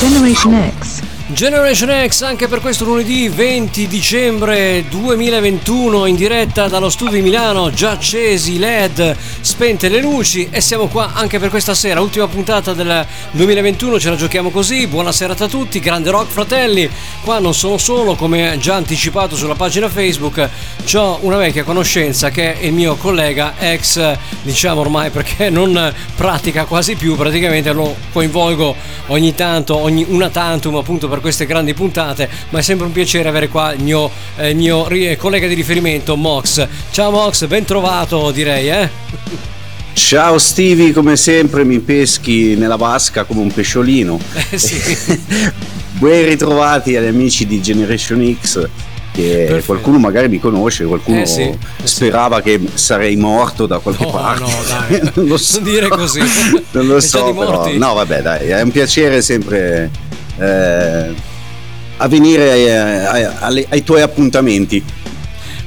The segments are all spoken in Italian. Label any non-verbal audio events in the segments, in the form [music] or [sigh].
Generation X. Generation X anche per questo lunedì 20 dicembre 2021 in diretta dallo studio di Milano, già accesi i LED, spente le luci e siamo qua anche per questa sera, ultima puntata del 2021, ce la giochiamo così, buonasera a tutti, grande rock fratelli, qua non sono solo come già anticipato sulla pagina Facebook, ho una vecchia conoscenza che è il mio collega ex, diciamo ormai perché non pratica quasi più, praticamente lo coinvolgo ogni tanto, ogni una tantum appunto per queste grandi puntate, ma è sempre un piacere avere qua il mio, eh, mio collega di riferimento Mox. Ciao Mox, ben trovato direi, eh? Ciao Stevie, come sempre mi peschi nella vasca come un pesciolino. [laughs] Eh sì. [laughs] Ben ritrovati agli amici di Generation X. Che Perfetto. qualcuno magari mi conosce, qualcuno eh sì, eh sperava sì. che sarei morto da qualche no, parte. No, dai, [laughs] non, lo so. non dire così. non lo so, però. No, vabbè, dai, è un piacere sempre eh, a venire ai, ai, ai, ai tuoi appuntamenti.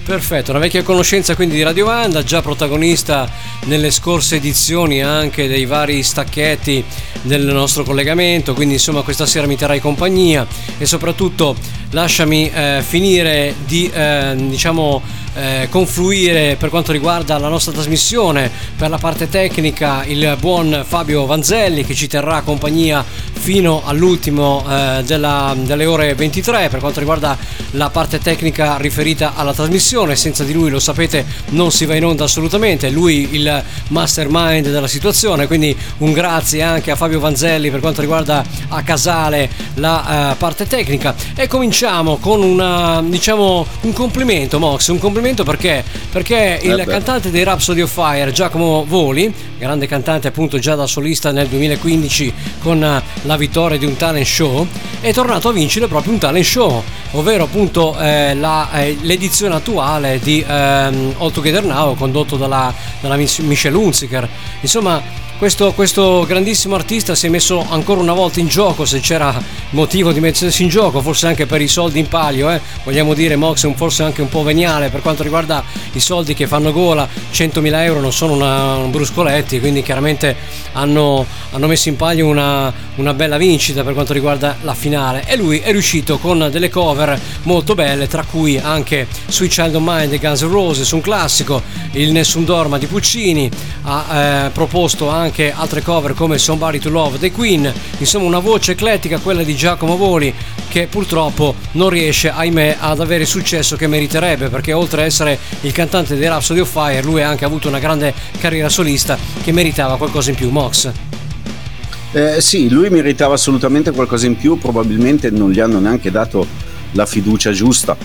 Perfetto, una vecchia conoscenza quindi di Radio Vanda, già protagonista nelle scorse edizioni anche dei vari stacchetti del nostro collegamento, quindi insomma questa sera mi terrai compagnia e soprattutto lasciami eh, finire di eh, diciamo eh, confluire per quanto riguarda la nostra trasmissione. Per la parte tecnica il buon Fabio Vanzelli che ci terrà compagnia fino all'ultimo eh, della, delle ore 23 per quanto riguarda la parte tecnica riferita alla trasmissione senza di lui lo sapete non si va in onda assolutamente. Lui il mastermind della situazione. Quindi un grazie anche a Fabio Vanzelli per quanto riguarda a Casale la uh, parte tecnica. E cominciamo con una diciamo un complimento Mox un complimento complimento perché, perché il eh cantante dei Rhapsody of Fire, Giacomo Voli, grande cantante appunto già da solista nel 2015 con eh, la vittoria di un talent show, è tornato a vincere proprio un talent show, ovvero appunto eh, la, eh, l'edizione attuale di ehm, All Together Now condotto dalla, dalla Michelle Hunziker. Insomma, questo, questo, grandissimo artista si è messo ancora una volta in gioco se c'era motivo di mettersi in gioco forse anche per i soldi in palio eh? vogliamo dire Mox è forse anche un po' veniale per quanto riguarda i soldi che fanno gola 100.000 euro non sono una, un bruscoletti quindi chiaramente hanno, hanno messo in palio una, una, bella vincita per quanto riguarda la finale e lui è riuscito con delle cover molto belle tra cui anche Sweet Child of Mine di Guns N' Roses un classico il Nessun Dorma di Puccini ha eh, proposto anche anche altre cover come Somebody to Love dei Queen, insomma una voce eclettica quella di Giacomo Voli che purtroppo non riesce ahimè ad avere il successo che meriterebbe perché oltre ad essere il cantante dei Rhapsody of Fire lui ha anche avuto una grande carriera solista che meritava qualcosa in più, Mox. Eh, sì, lui meritava assolutamente qualcosa in più, probabilmente non gli hanno neanche dato la fiducia giusta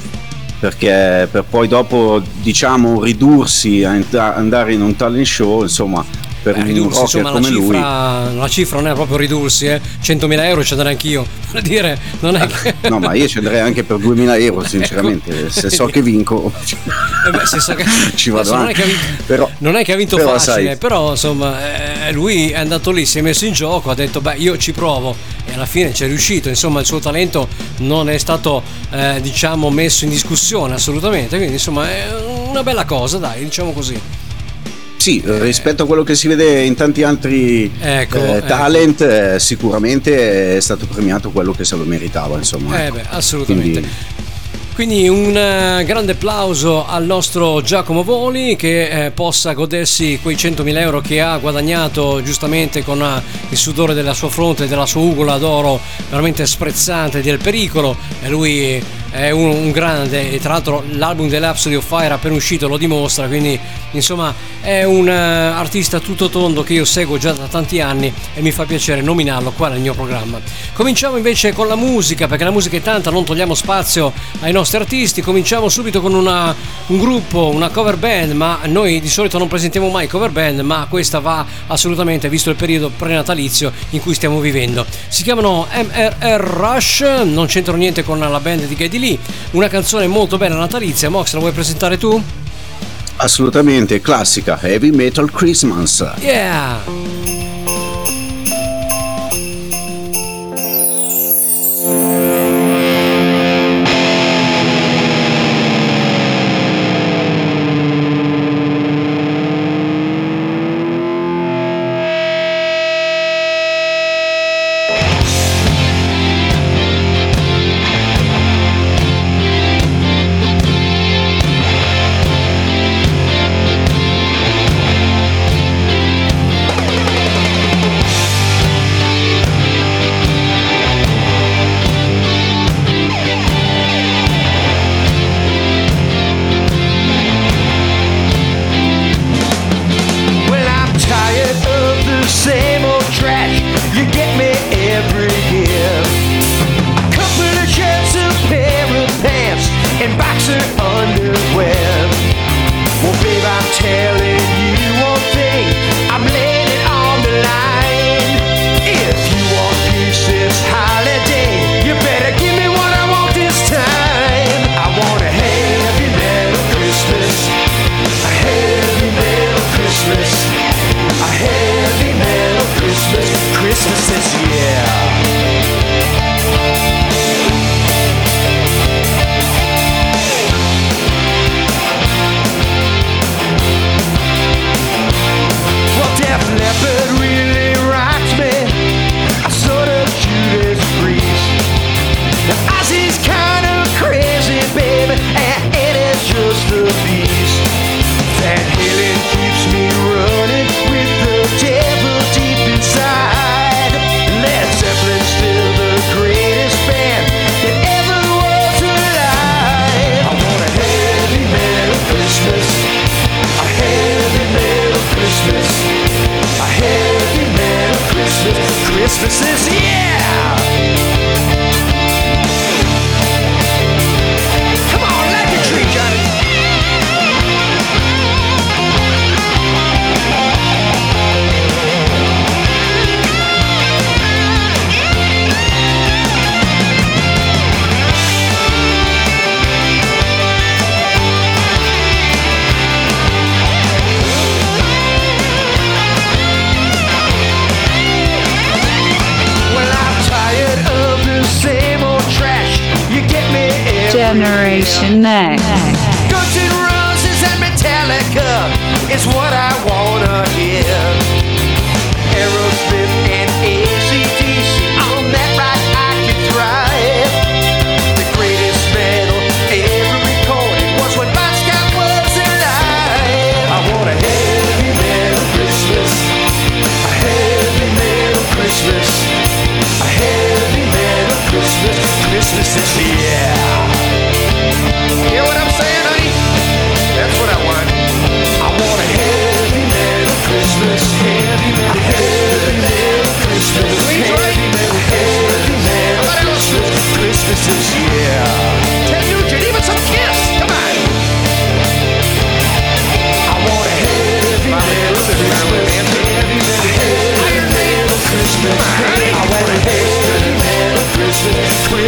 perché per poi dopo diciamo ridursi a andare in un talent show insomma per eh, un ridursi, insomma, come la cifra, lui. La cifra non è proprio ridursi, eh. 100.000 euro ci andrei anch'io. [laughs] Per dire, non è che... no, ma io ci andrei anche per 2.000 euro, [laughs] sinceramente. ecco. Se so [laughs] che vinco, eh beh, so che... ci vado non, è vinto, però, non è che ha vinto però, facile, sai... però insomma, eh, lui è andato lì, si è messo in gioco, ha detto, beh, io ci provo e alla fine ci è riuscito. Insomma, il suo talento non è stato, eh, diciamo, messo in discussione assolutamente. Quindi, insomma, è una bella cosa, dai, diciamo così. Sì, eh, rispetto a quello che si vede in tanti altri ecco, eh, ecco. talent, ecco. eh, sicuramente è stato premiato quello che se lo meritava. Insomma, eh beh, assolutamente. Quindi, quindi un uh, grande applauso al nostro Giacomo Voli che eh, possa godersi quei 100.000 euro che ha guadagnato giustamente con il sudore della sua fronte e della sua ugola d'oro veramente sprezzante del pericolo e lui è un, un, grande e tra l'altro l'album dell'Absody of Fire appena uscito lo dimostra quindi insomma è un uh, artista tutto tondo che io seguo già da tanti anni e mi fa piacere nominarlo qua nel mio programma. Cominciamo invece con la musica perché la musica è tanta non togliamo spazio ai nostri artisti. Cominciamo subito con una, un gruppo una cover band ma noi di solito non presentiamo mai cover band ma questa va assolutamente visto il periodo prenatalizio in cui stiamo vivendo. Si chiamano MRR Rush non c'entrano niente con la band di Geddy Lee, una canzone molto bella natalizia. Mox, la vuoi presentare tu? Assolutamente, classica, Heavy Metal Christmas. Yeah! Generation X. Guns Roses and Metallica is what I wanna hear. Aerosmith and ACDC, on that ride I could drive. The greatest metal ever recorded was when Bon Scott was alive. I want a heavy metal Christmas, a heavy metal Christmas, a heavy metal Christmas, Christmas this year.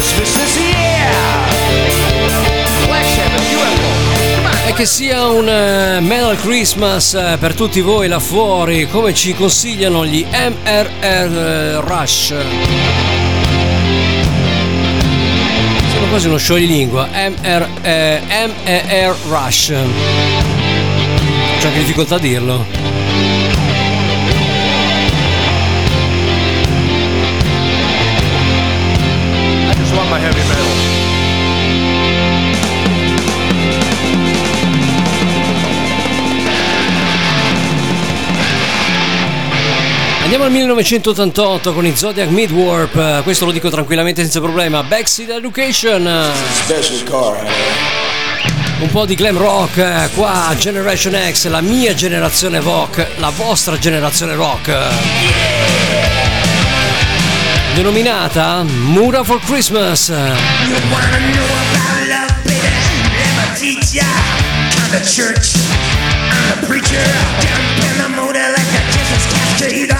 Christmas. E che sia un eh, eh, per tutti voi là fuori, come ci consigliano gli MRR Rush. Sono quasi uno scioglilingua, MR, eh, MER Rush. C'è anche difficoltà a dirlo. I just want my heavy Andiamo al 1988 con i Zodiac Midwarp, eh, questo lo dico tranquillamente senza problema. Backseat Education. Special car, honey. Un po' di glam rock eh, qua, Generation X, la mia generazione rock, la vostra generazione rock. Denominata Mura for Christmas. You wanna know about love, baby? Let me teach ya. I'm the church, I'm the preacher. Jump in the motor like a Jesus cascade.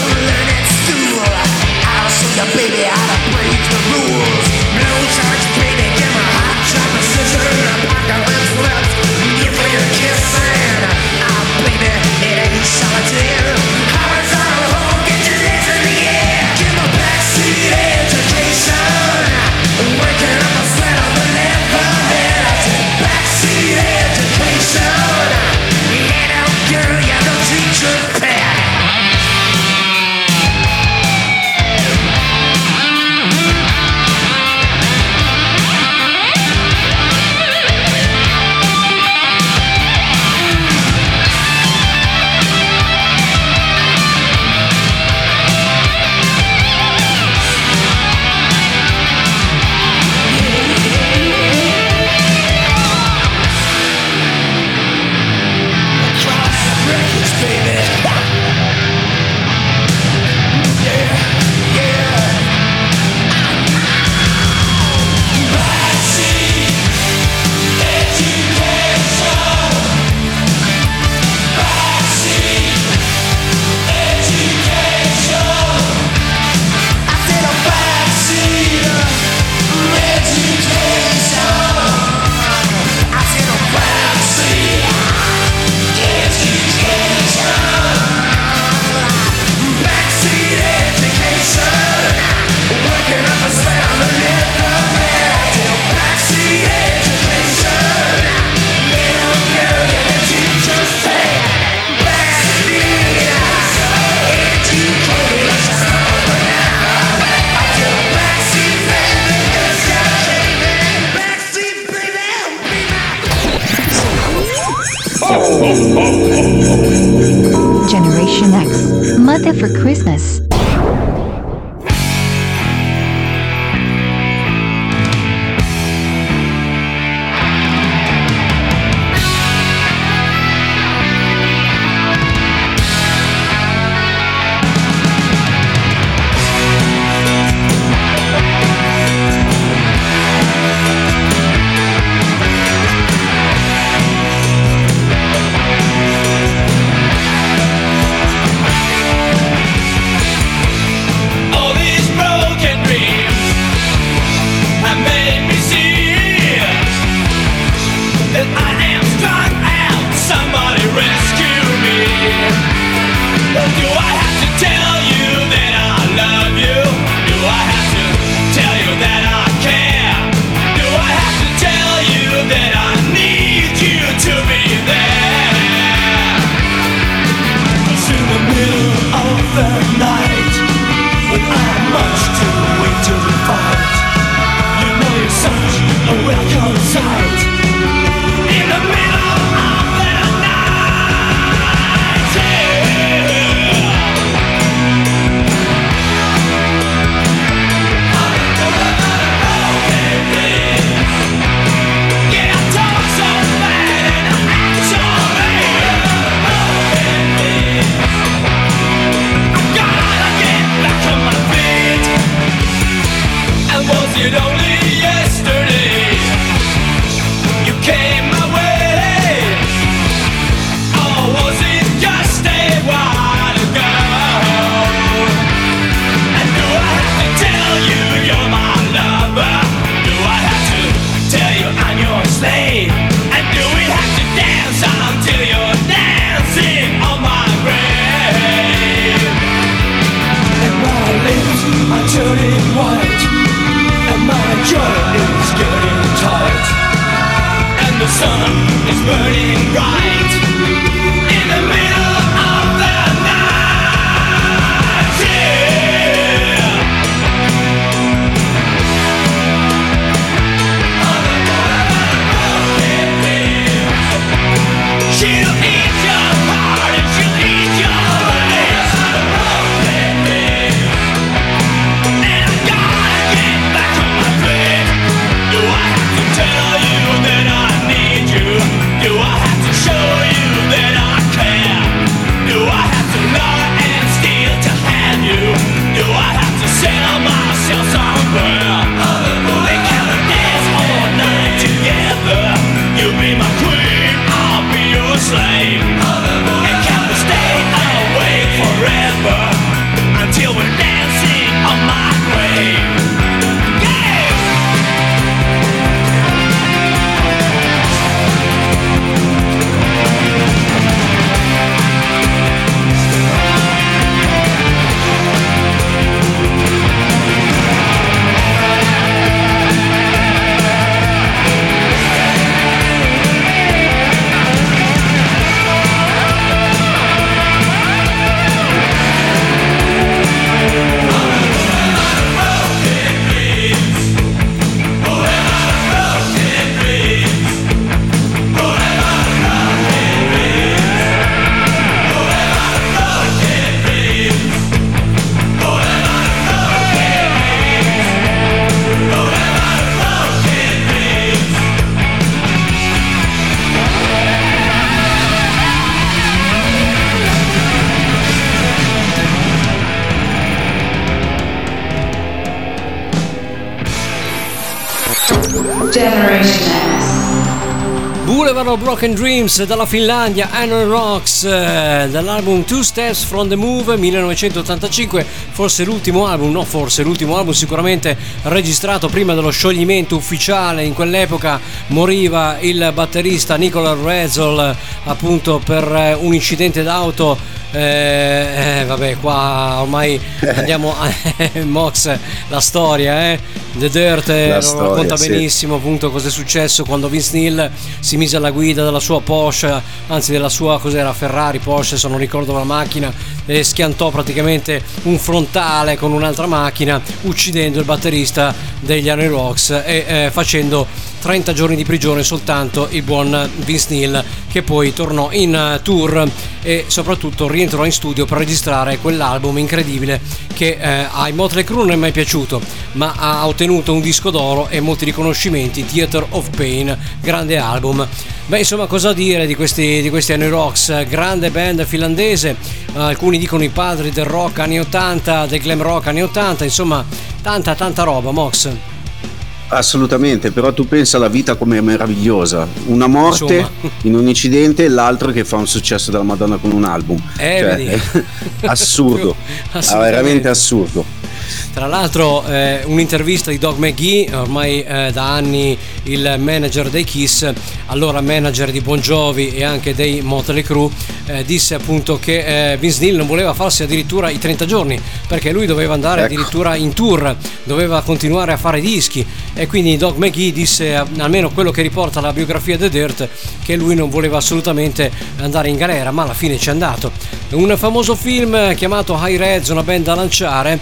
I take Broken Dreams dalla Finlandia, Iron Rocks, eh, dall'album Two Steps from the Move 1985, forse l'ultimo album, no forse l'ultimo album sicuramente registrato prima dello scioglimento ufficiale, in quell'epoca moriva il batterista Nicola Rezzol appunto per eh, un incidente d'auto eh, eh, vabbè, qua ormai [laughs] andiamo a [laughs] Mox, la storia, eh? The Dirt eh, lo storia, racconta sì. benissimo appunto cosa è successo quando Vince Neil si mise alla guida della sua Porsche, anzi della sua cos'era Ferrari Porsche, se non ricordo la macchina, e schiantò praticamente un frontale con un'altra macchina, uccidendo il batterista degli Iron Rocks e eh, facendo 30 giorni di prigione soltanto il buon Vince Neil che poi tornò in eh, tour e soprattutto rientrò in studio per registrare quell'album incredibile che eh, ai Motley Crue non è mai piaciuto ma ha ottenuto un disco d'oro e molti riconoscimenti Theater of Pain grande album. Beh insomma cosa dire di questi, di questi Annie Rocks? Grande band finlandese alcuni dicono i padri del rock anni 80 del glam rock anni 80 insomma tanta tanta roba Mox Assolutamente, però tu pensa alla vita come è meravigliosa. Una morte Insomma. in un incidente e l'altro che fa un successo della Madonna con un album. Eh, Cioè, [laughs] assurdo. [laughs] Ah, veramente assurdo. Tra l'altro eh, un'intervista di Doug McGee, ormai eh, da anni il manager dei Kiss, allora manager di Bon Jovi e anche dei Motley Crue, eh, disse appunto che eh, Vince Neil non voleva farsi addirittura i 30 giorni perché lui doveva andare Ecco. addirittura in tour, doveva continuare a fare dischi e quindi Doug McGee disse, eh, almeno quello che riporta la biografia The Dirt, che lui non voleva assolutamente andare in galera, ma alla fine ci è andato. Un famoso film chiamato High Reds, una band da lanciare,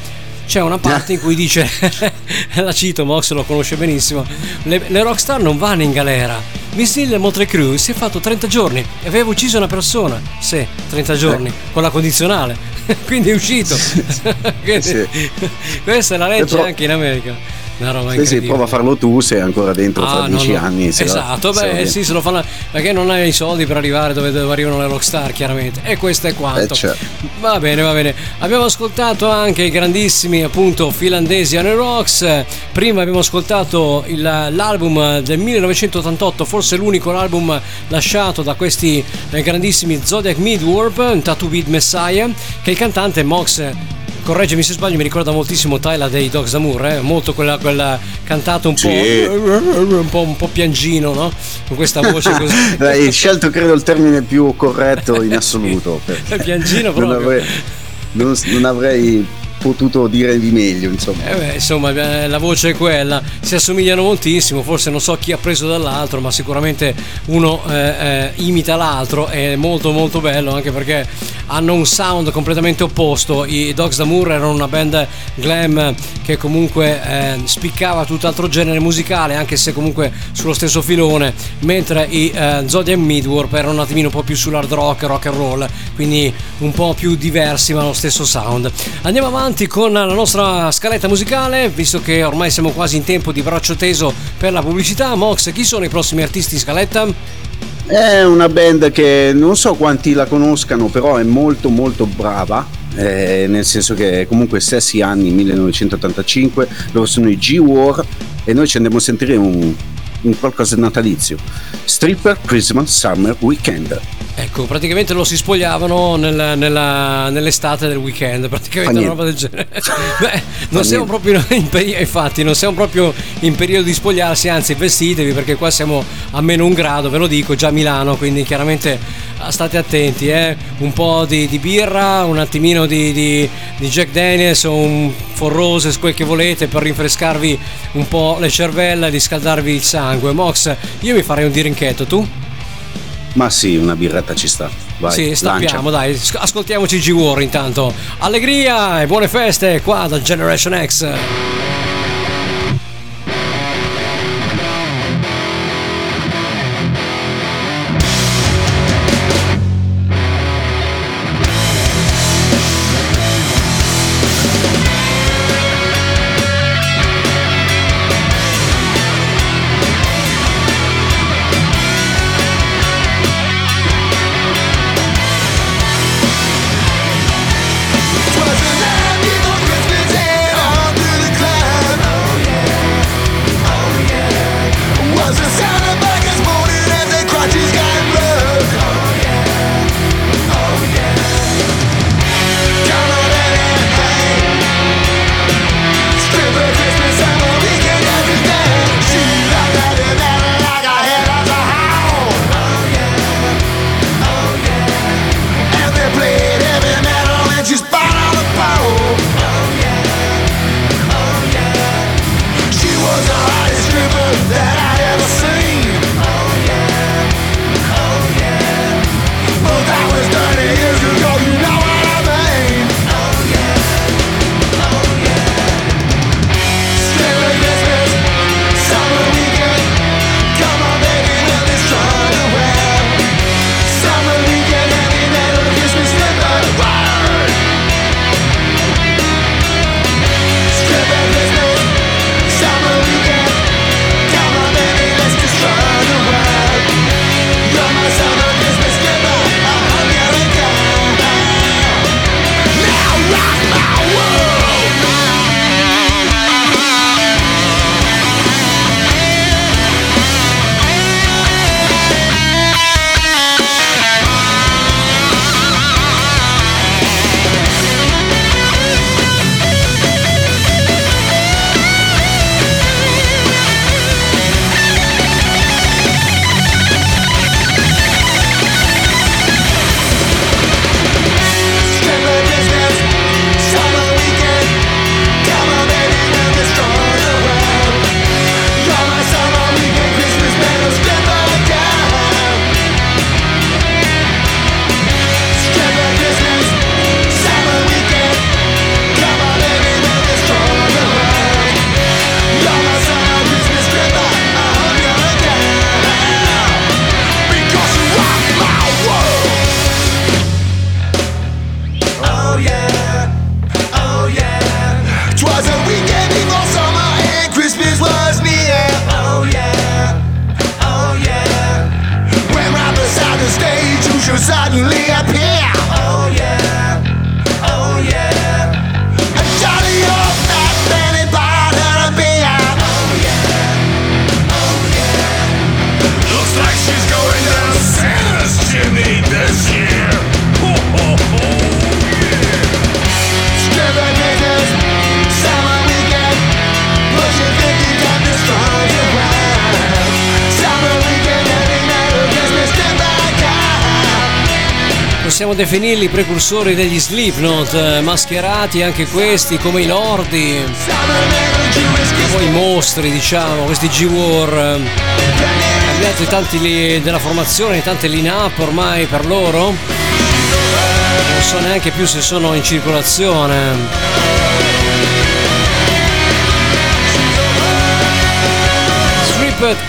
c'è una parte in cui dice, [laughs] la cito, Mox lo conosce benissimo, le, le rockstar non vanno in galera. Missile Motre Crew si è fatto 30 giorni e aveva ucciso una persona. Sì, 30 giorni, con la condizionale. [laughs] Quindi è uscito. [laughs] Quindi- Sì. Questa è la legge Però- anche in America. Una roba Sì, sì, prova a farlo tu, sei ancora dentro Ah, tra no, 10 no. anni. se la- Esatto, se va beh sì, se lo fanno perché non hai i soldi per arrivare dove, dove arrivano le rockstar, chiaramente. E questo è quanto. Eh, certo. Va bene, va bene. Abbiamo ascoltato anche i grandissimi appunto finlandesi Anne Rocks. Prima abbiamo ascoltato il- l'album del 1988, forse l'unico album lasciato da questi eh, grandissimi Zodiac Midwarp, un Tattoo Beat Messiah, che il cantante Mox Correggimi se sbaglio, mi ricorda moltissimo Tyler dei Dogs Amour, eh? molto quella, quella cantata un po', Sì. un po', un po' piangino, no? Con questa [laughs] voce così. Hai scelto credo il termine più corretto in assoluto. [laughs] Piangino non proprio. avrei, non, non avrei potuto dire di meglio, insomma. Eh beh, insomma, eh, la voce è quella, si assomigliano moltissimo, forse non so chi ha preso dall'altro, ma sicuramente uno eh, eh, imita l'altro, è molto molto bello anche perché hanno un sound completamente opposto. I Dogs d'Amour erano una band glam che comunque eh, spiccava tutt'altro genere musicale, anche se comunque sullo stesso filone, mentre i eh, Zodiac Midwarp erano un attimino un po' più sull'hard rock, rock and roll, quindi un po' più diversi ma lo stesso sound. Andiamo avanti con la nostra scaletta musicale, visto che ormai siamo quasi in tempo di braccio teso per la pubblicità. Mox, chi sono i prossimi artisti in scaletta? È una band che non so quanti la conoscano, però è molto molto brava. eh, nel senso che comunque stessi anni 1985 loro sono i G-War e noi ci andiamo a sentire un, un qualcosa di natalizio. Stripper Christmas Summer Weekend. Ecco, praticamente lo si spogliavano nel- nella- nell'estate del weekend, praticamente una roba del genere. [laughs] Beh, non siamo proprio in periodo, infatti, non siamo proprio in periodo di spogliarsi, anzi vestitevi perché qua siamo a meno un grado, ve lo dico, già a Milano, quindi chiaramente state attenti, eh? un po' di, di birra, un attimino di, di- di Jack Daniels o un Four Roses, quel che volete per rinfrescarvi un po' le cervella e riscaldarvi il sangue. Mox, io mi farei un dirinchetto, tu? ma sì una birretta ci sta vai sì, stappiamo, lancia. dai, sc- ascoltiamoci G-War intanto. Allegria e buone feste qua da Generation X. definirli precursori degli Slipknot, eh, mascherati anche questi come i lordi, come i mostri diciamo, questi G-War. Cambiati tanti li- della formazione, tante line-up ormai per loro. Non so neanche più se sono in circolazione.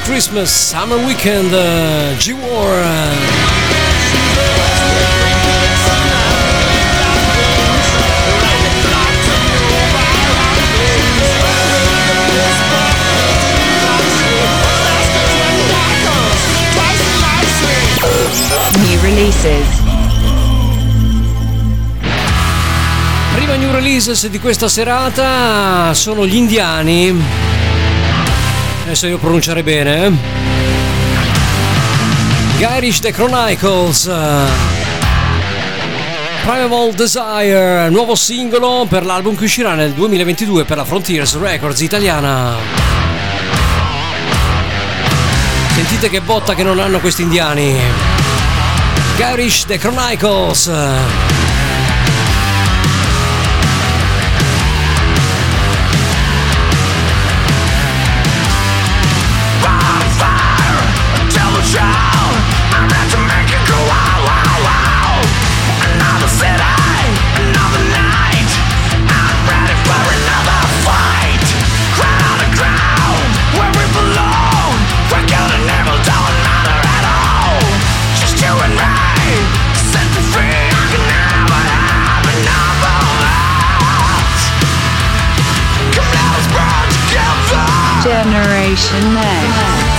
Christmas Summer Weekend uh, G-War. Releases. Prima new releases di questa serata sono gli indiani. Adesso io pronunciare bene. eh. Irish The Chronicles. eh, Primal Desire, nuovo singolo per l'album che uscirà nel 2022 per la Frontiers Records italiana. Sentite che botta che non hanno questi indiani. Garish The Chronicles. Eh. Generation.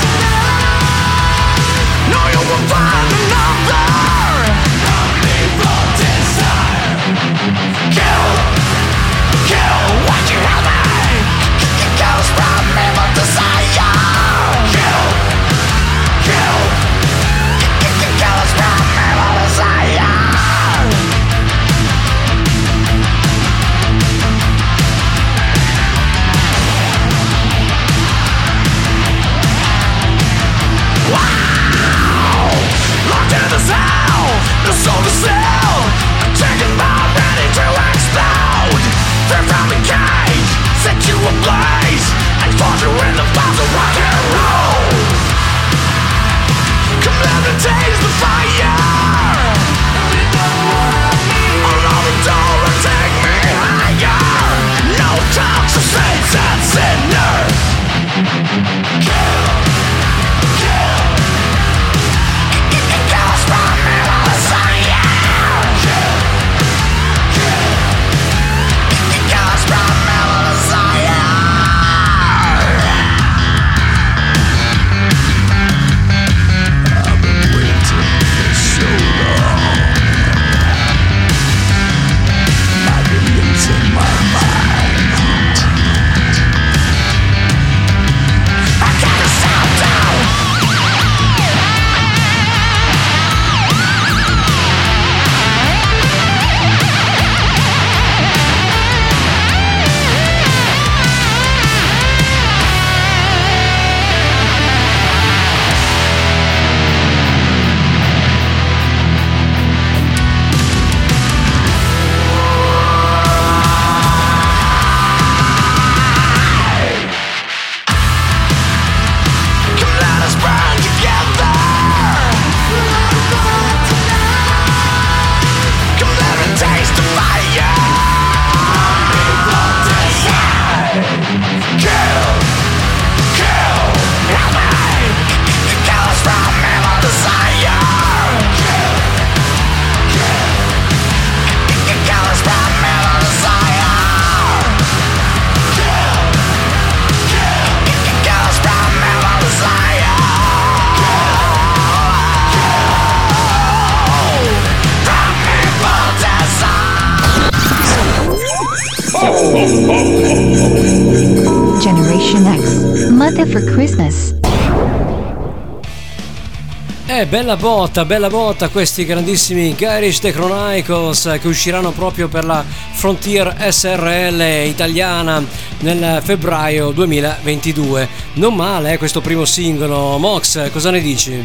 Bella botta, bella botta questi grandissimi Garish The Chronicles che usciranno proprio per la Frontier SRL italiana nel febbraio 2022. Non male eh, questo primo singolo. Mox, cosa ne dici?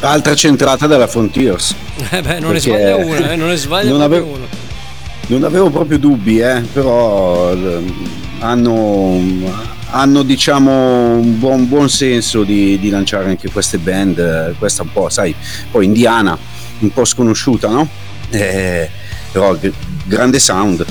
Altra centrata della Frontiers. Eh beh, non ne sbaglia una, eh, non ne sbaglia non avevo- una. Non avevo proprio dubbi, eh, però hanno, hanno diciamo un buon, buon senso di, di lanciare anche queste band, questa un po', sai, poi indiana, un po' sconosciuta, no? Eh, però grande sound.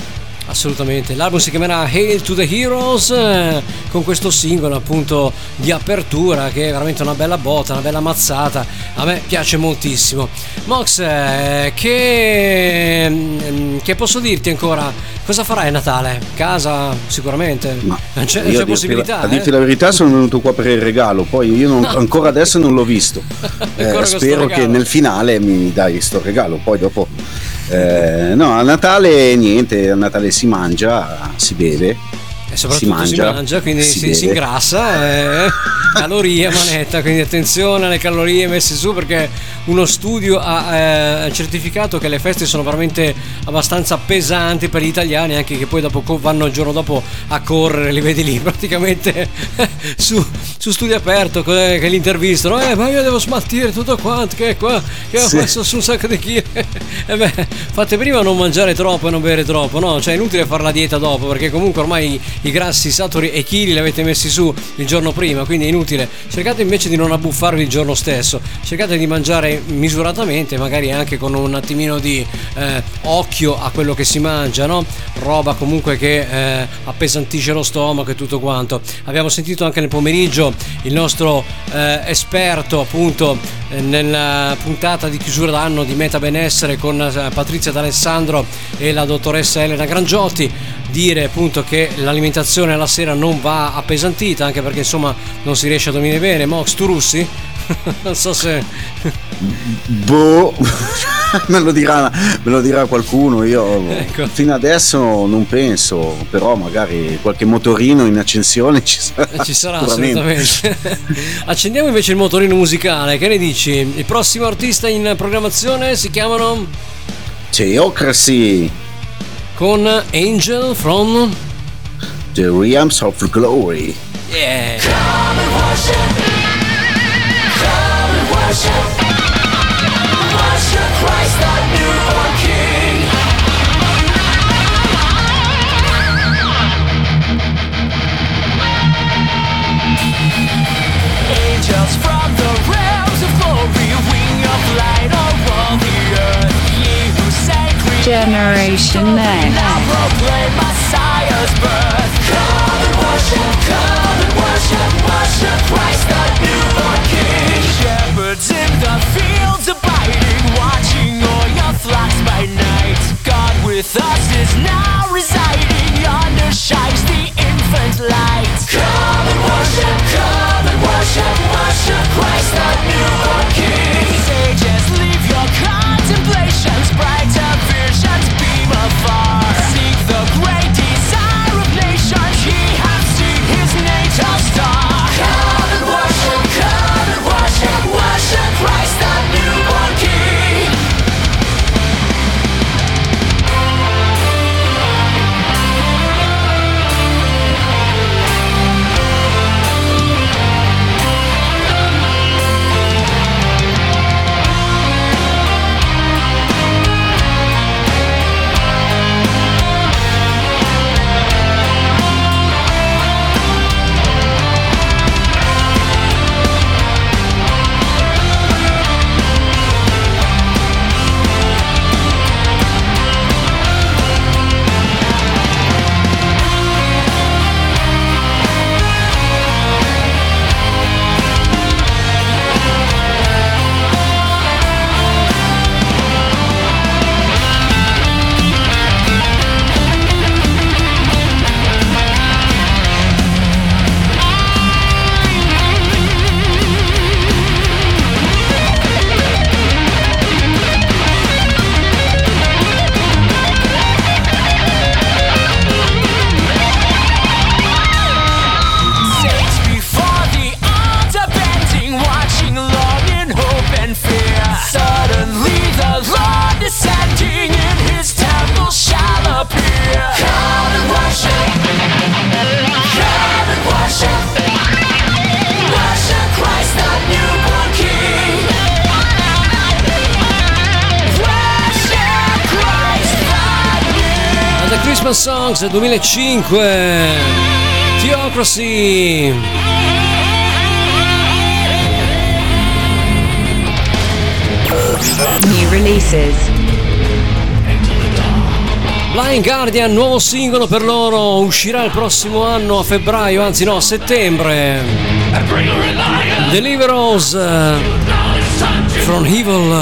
Assolutamente, l'album si chiamerà Hail to the Heroes eh, con questo singolo appunto di apertura che è veramente una bella botta, una bella mazzata, a me piace moltissimo. Mox, eh, che, mm, che posso dirti ancora? Cosa farai a Natale? Casa sicuramente? Ma non c'è, c'è possibilità. la, a eh? dirti la verità sono venuto qua per il regalo, poi io non- ancora adesso non l'ho visto. [laughs] Eh, questo spero che nel finale mi dai sto regalo, poi dopo... eh, no, a Natale niente, a Natale si mangia, si beve. E soprattutto si si mangia, mangia, quindi si si, si ingrassa, eh, calorie a [laughs] manetta, quindi attenzione alle calorie messe su perché uno studio ha eh, certificato che le feste sono veramente abbastanza pesanti per gli italiani, anche che poi dopo vanno il giorno dopo a correre, li vedi lì [laughs] praticamente su, su studio aperto che che li intervistano, eh ma io devo smaltire tutto quanto, che è qua, che ho Sì. messo su un sacco di chili. [laughs] e beh, fate prima a non mangiare troppo e non bere troppo, no? Cioè è inutile fare la dieta dopo perché comunque ormai i grassi saturi e chili li avete messi su il giorno prima, quindi è inutile. Cercate invece di non abbuffarvi il giorno stesso, cercate di mangiare misuratamente, magari anche con un attimino di eh, occhio a quello che si mangia, no? Roba comunque che eh, appesantisce lo stomaco e tutto quanto. Abbiamo sentito anche nel pomeriggio il nostro eh, esperto appunto eh, nella puntata di chiusura d'anno di Meta Benessere con eh, Patrizia D'Alessandro e la dottoressa Elena Grangiotti dire appunto che l'alimentazione alla sera non va appesantita anche perché insomma non si riesce a dormire bene Mox tu russi? [laughs] non so se Boh, [laughs] me, lo dirà, me lo dirà qualcuno. Io Ecco. fino adesso non penso, però magari qualche motorino in accensione ci sarà. ci sarà sicuramente. assolutamente [laughs] accendiamo invece il motorino musicale che ne dici? il prossimo artista in programmazione si chiamano Theocracy, con Angel from The Realms of Glory. Yeah Angels from the realms of glory, wing of light around the earth. Ye who sacred Generation Next. now proclaim Messiah's birth. With us is now residing, yonder shines the infant light. Come and worship, come and worship, worship Christ the newborn King. Sages, leave your contemplations, brighter visions beam afar. Songs 2005 Theocracy New releases. Blind Guardian, nuovo singolo per loro, uscirà il prossimo anno a febbraio, anzi no, a settembre. Deliver Us eh, from Evil.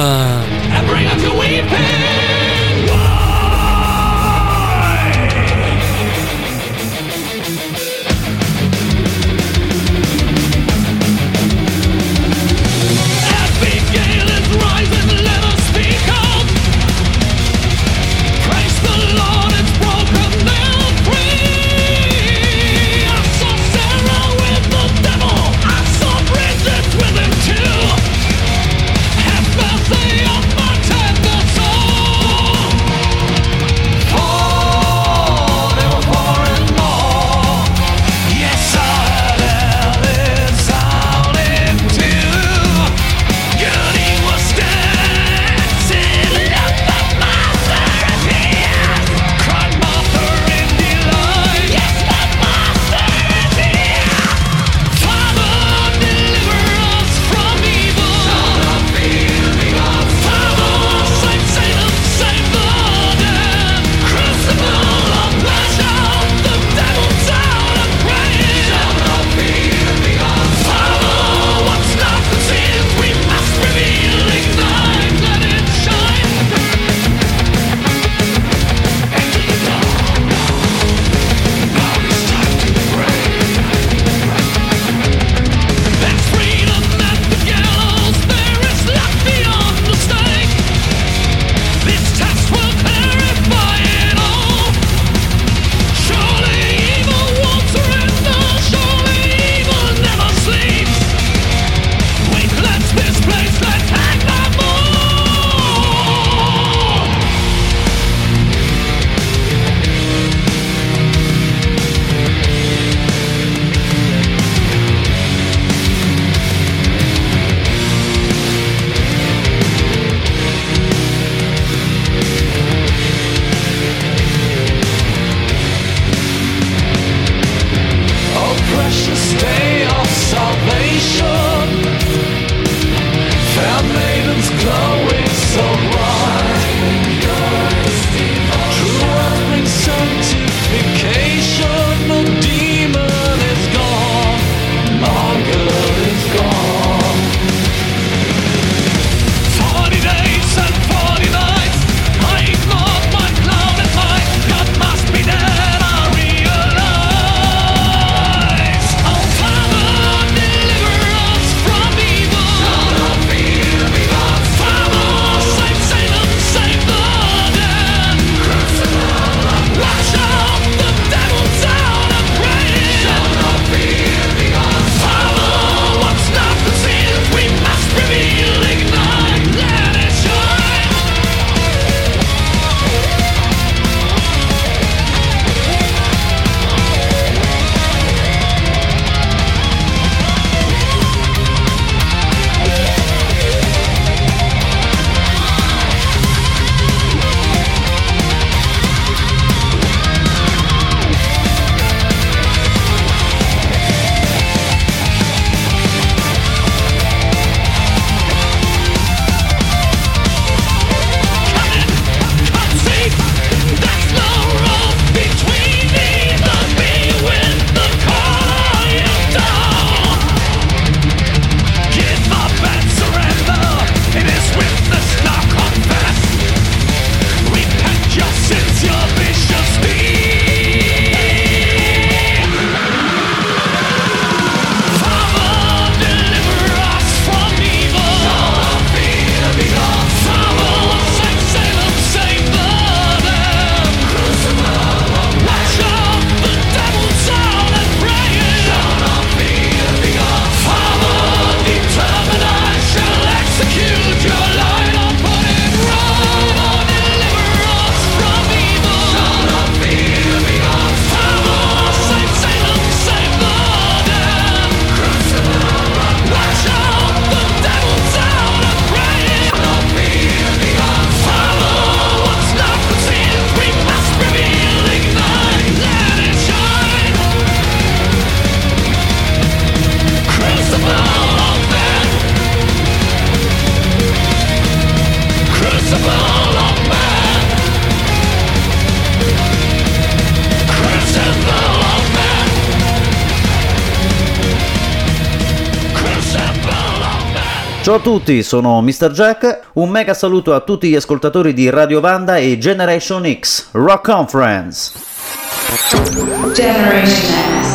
Tutti, sono Mr. Jack. Un mega saluto a tutti gli ascoltatori di Radio Vanda e Generation X Rock Conference. Generation X.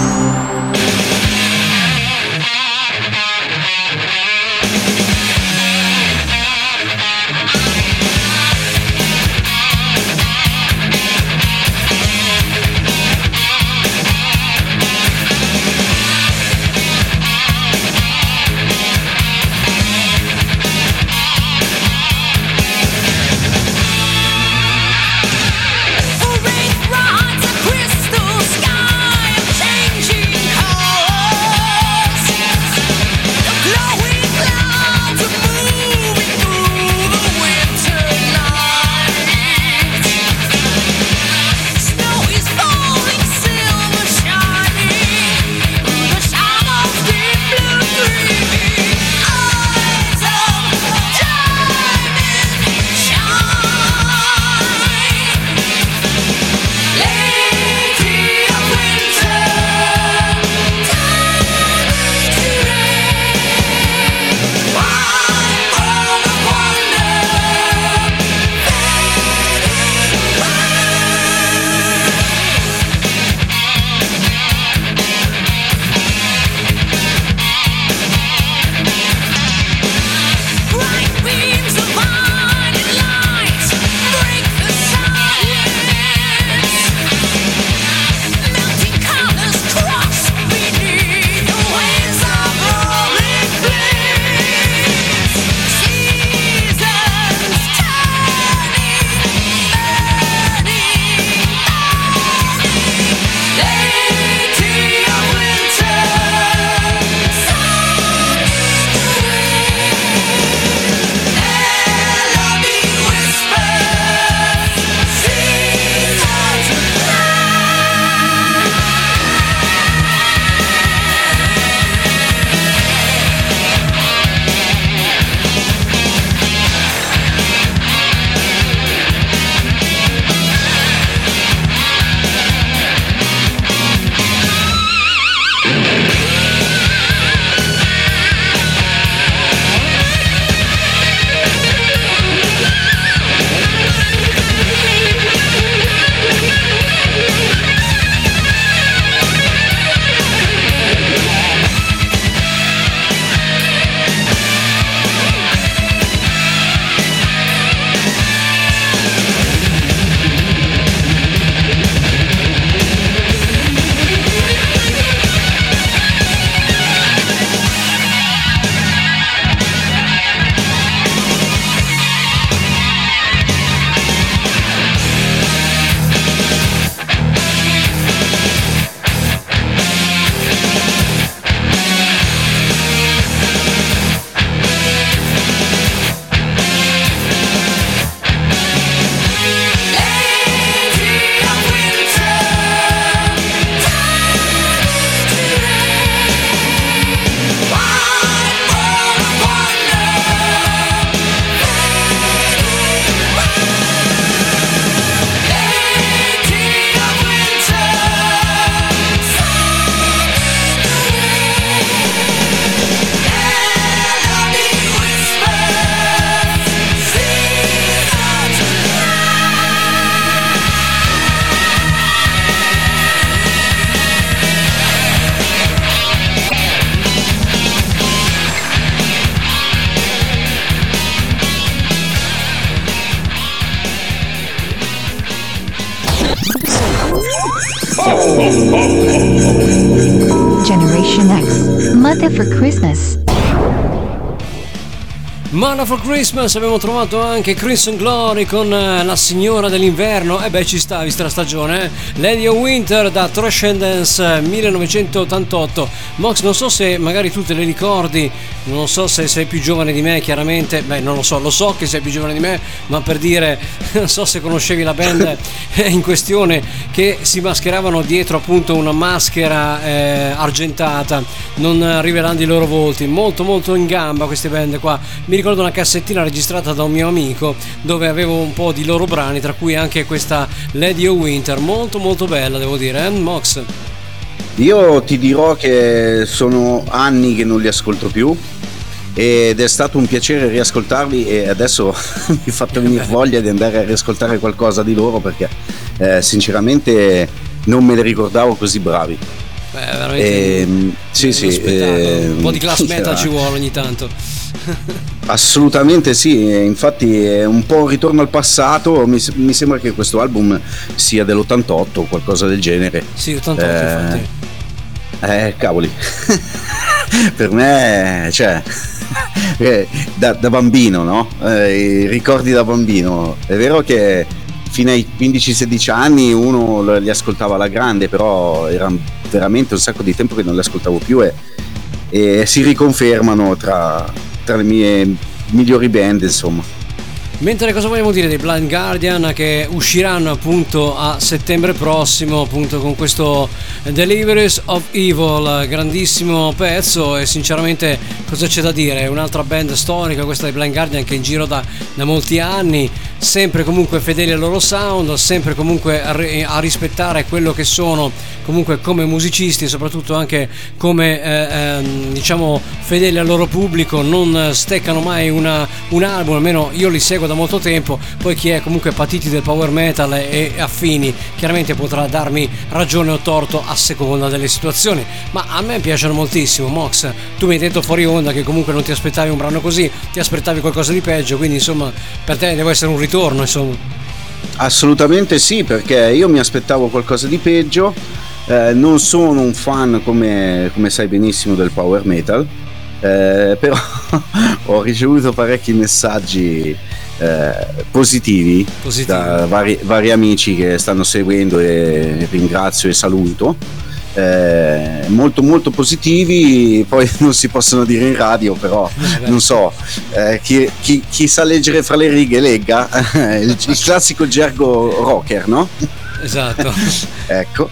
For Christmas abbiamo trovato anche Crimson Glory con eh, la signora dell'inverno. E beh ci sta vista la stagione eh? Lady of Winter da Transcendence 1988 Mox non so se magari tu te le ricordi non so se sei più giovane di me chiaramente. Beh non lo so lo so che sei più giovane di me ma per dire [laughs] non so se conoscevi la band in questione che si mascheravano dietro appunto una maschera eh, argentata non rivelando i loro volti molto molto in gamba queste band qua mi ricordo una cassettina registrata da un mio amico dove avevo un po' di loro brani, tra cui anche questa Lady of Winter, molto molto bella devo dire, eh Mox? Io ti dirò che sono anni che non li ascolto più ed è stato un piacere riascoltarli e adesso [laughs] mi fatto venire [laughs] voglia di andare a riascoltare qualcosa di loro perché eh, sinceramente non me li ricordavo così bravi. Veramente Ehm, sì, uno sì, spettacolo. un po' di class metal ci vuole ogni tanto. Assolutamente sì, infatti è un po' un ritorno al passato, mi, mi sembra che questo album sia dell'88 o qualcosa del genere. Sì, 88 Eh, infatti. Eh, cavoli. [laughs] per me, cioè, [laughs] eh, da, da bambino, no? Eh, I ricordi da bambino. È vero che fino ai 15-16 anni uno li ascoltava alla grande, però era veramente un sacco di tempo che non li ascoltavo più e, e si riconfermano tra, tra le mie migliori band, insomma. Mentre cosa vogliamo dire dei Blind Guardian che usciranno appunto a settembre prossimo appunto con questo Deliveries of Evil, grandissimo pezzo e sinceramente cosa c'è da dire? Un'altra band storica questa dei Blind Guardian che è in giro da, da molti anni, sempre comunque fedeli al loro sound, sempre comunque a, a rispettare quello che sono comunque come musicisti e soprattutto anche come eh, ehm, diciamo fedeli al loro pubblico, non steccano mai una- un album, almeno io li seguo da molto tempo, poi chi è comunque patiti del power metal e, affini chiaramente potrà darmi ragione o torto a seconda delle situazioni, ma a me piacciono moltissimo, Mox, tu mi hai detto fuori onda che comunque non ti aspettavi un brano così, ti aspettavi qualcosa di peggio, quindi insomma per te deve essere un ritorno, insomma. Assolutamente sì, perché io mi aspettavo qualcosa di peggio. eh, non sono un fan, come, come sai benissimo, del power metal, eh, però [laughs] ho ricevuto parecchi messaggi eh, positivi, da vari, vari amici che stanno seguendo e ringrazio e saluto. eh, molto molto positivi poi [laughs] non si possono dire in radio però beh. non so eh, chi, chi- chi sa leggere fra le righe legga [laughs] il, il classico gergo rocker no? Esatto. [laughs] ecco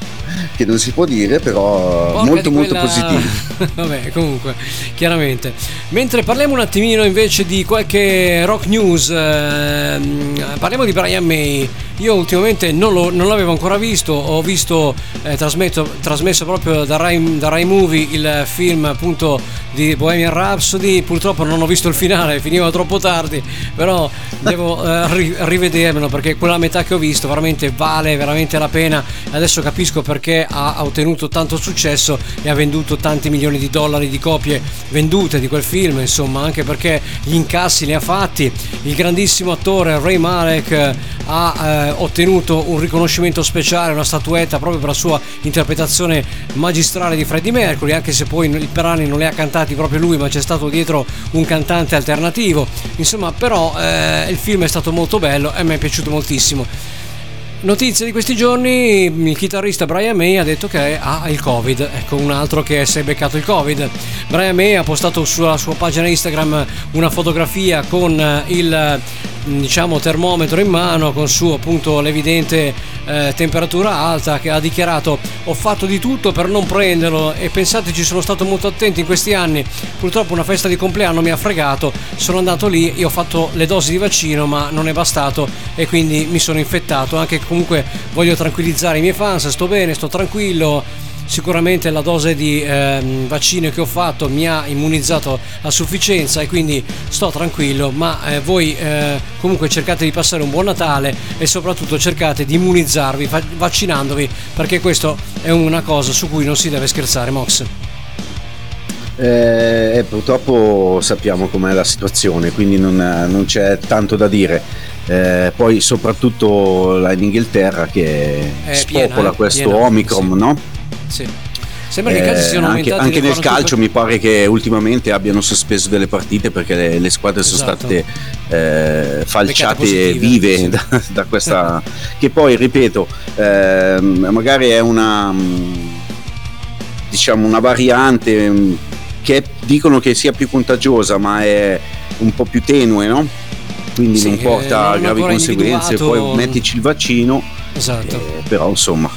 che non si può dire però Porca molto molto quella- positivi [laughs] Vabbè, comunque, chiaramente. Mentre parliamo un attimino invece di qualche rock news, ehm, parliamo di Brian May. Io ultimamente non, lo- non l'avevo ancora visto, ho visto eh, trasmesso proprio da Rai, da Rai Movie il film appunto di Bohemian Rhapsody, purtroppo non ho visto il finale, [laughs] finiva troppo tardi, però devo eh, ri- rivedermelo perché quella metà che ho visto veramente vale veramente la pena. Adesso capisco perché ha, ha ottenuto tanto successo e ha venduto tanti milioni di dollari di copie vendute di quel film, insomma, anche perché gli incassi li ha fatti. Il grandissimo attore Ray Malek eh, ha eh, ottenuto un riconoscimento speciale, una statuetta proprio per la sua interpretazione magistrale di Freddie Mercury, anche se poi i brani non li ha cantati proprio lui, ma c'è stato dietro un cantante alternativo. Insomma, però eh, il film è stato molto bello e mi è piaciuto moltissimo. Notizie di questi giorni, il chitarrista Brian May ha detto che ha il Covid, ecco un altro che si è beccato il Covid. Brian May ha postato sulla sua pagina Instagram una fotografia con il diciamo termometro in mano con su appunto l'evidente eh, temperatura alta che ha dichiarato ho fatto di tutto per non prenderlo e pensate ci sono stato molto attento in questi anni. Purtroppo una festa di compleanno mi ha fregato. Sono andato lì e ho fatto le dosi di vaccino ma non è bastato e quindi mi sono infettato anche comunque voglio tranquillizzare i miei fans sto bene sto tranquillo Sicuramente la dose di ehm, vaccino che ho fatto mi ha immunizzato a sufficienza e quindi sto tranquillo, ma eh, voi eh, comunque cercate di passare un buon Natale e soprattutto cercate di immunizzarvi fa- vaccinandovi perché questo è una cosa su cui non si deve scherzare, Mox. Eh, eh, purtroppo sappiamo com'è la situazione, quindi non, non c'è tanto da dire. Eh, poi soprattutto là in Inghilterra che È spopola piena, eh, questo piena, Omicron, sì. no? Sì. Sembra che i casi Eh, siano anche, aumentati anche nel 41%. calcio mi pare che ultimamente abbiano sospeso delle partite perché le, le squadre sono Esatto. state eh, falciate vive sì. [laughs] da, da questa [laughs] che poi ripeto ehm, magari è una mm, diciamo una variante mm, che dicono che sia più contagiosa ma è un po' più tenue no? Quindi Sì, non eh, porta a gravi conseguenze poi mettici il vaccino Esatto. eh, però insomma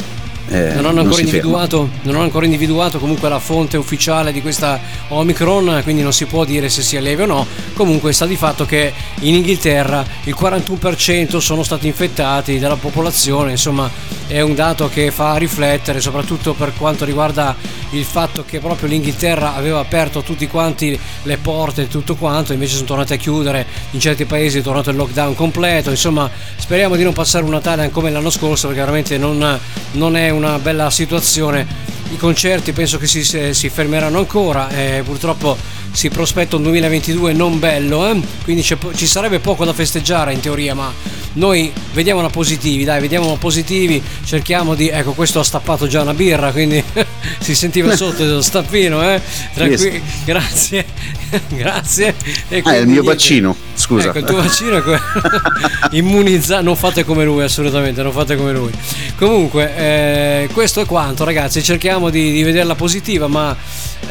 eh, non hanno, individuato, non hanno ancora individuato comunque la fonte ufficiale di questa Omicron, quindi non si può dire se sia lieve o no. Comunque sta di fatto che in Inghilterra il 41% sono stati infettati della popolazione, insomma, è un dato che fa riflettere, soprattutto per quanto riguarda il fatto che proprio l'Inghilterra aveva aperto tutti quanti le porte e tutto quanto, invece sono tornati a chiudere, in certi paesi è tornato il lockdown completo, insomma speriamo di non passare un Natale come l'anno scorso perché veramente non, non è una bella situazione. I concerti penso che si, si fermeranno ancora, eh, purtroppo si prospetta un 2022 non bello, eh? quindi ci sarebbe poco da festeggiare in teoria, ma noi vediamola positivi, dai, vediamola positivi, cerchiamo di... Ecco, questo ha stappato già una birra, quindi [laughs] si sentiva sotto lo stappino, eh? Tranquilli, grazie, [laughs] grazie. E Ah, è il mio niente. vaccino, scusa. Ecco, il tuo vaccino è quello. [laughs] immunizzato, non fate come lui, assolutamente, non fate come lui. Comunque, eh, questo è quanto, ragazzi. Cerchiamo di, di vederla positiva, ma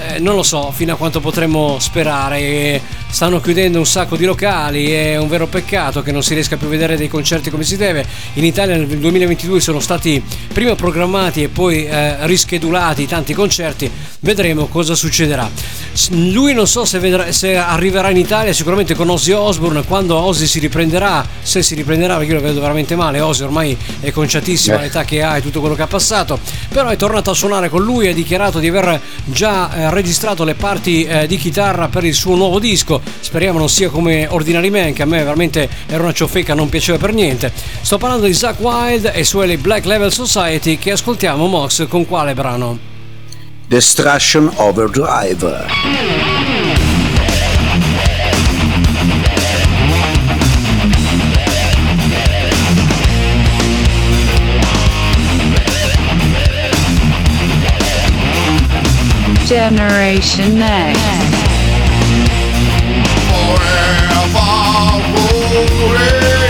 eh, non lo so fino a quanto potremmo sperare. Stanno chiudendo un sacco di locali, è un vero peccato che non si riesca più a vedere dei concerti come si deve. In Italia nel 2022 sono stati prima programmati e poi eh, rischedulati tanti concerti. Vedremo cosa succederà. Lui non so se, vedrà- se arriverà in Italia, sicuramente con Ozzy Osbourne, quando Ozzy si riprenderà, se si riprenderà, perché io lo vedo veramente male. Ozzy ormai è conciatissimo Eh. all'età che ha e tutto quello che ha passato, però è tornato a suonare con lui ha dichiarato di aver già eh, registrato le parti eh, di chitarra per il suo nuovo disco. Speriamo non sia come Ordinary Man, che a me veramente era una ciofeca, non piaceva per niente. Sto parlando di Zack Wild e suoi Black Level Society che ascoltiamo Mox con quale brano? Destruction Overdrive. Generation X. Forever, forever.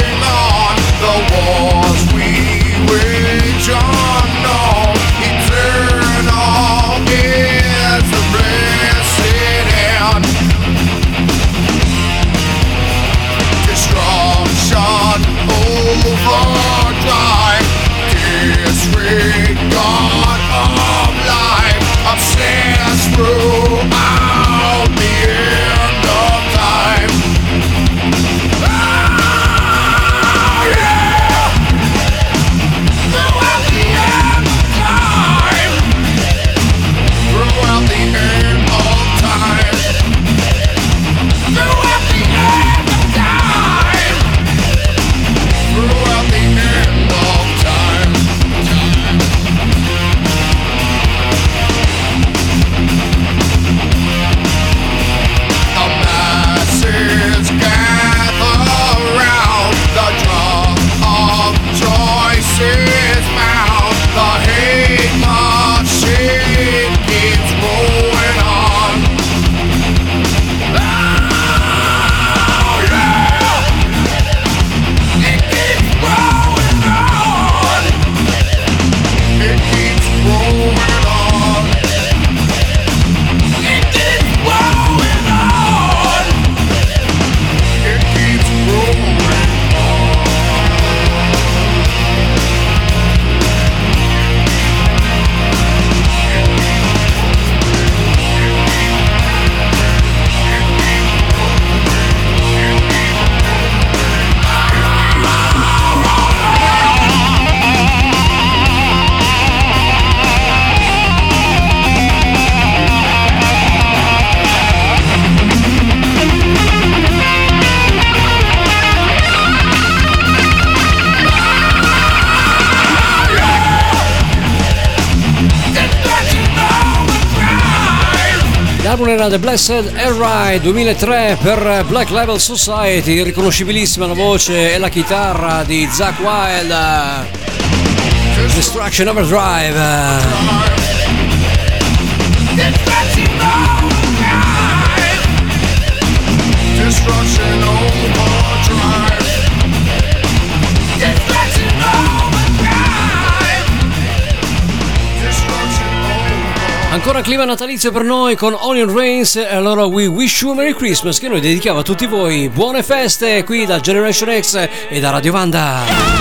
The Blessed Air Ride 2003 per Black Level Society, riconoscibilissima la voce e la chitarra di Zack Wild. Destruction Overdrive. Destruction overdrive. Ancora clima natalizio per noi con Onion Rains e allora We Wish You a Merry Christmas che noi dedichiamo a tutti voi. Buone feste qui da Generation X e da Radio Vanda.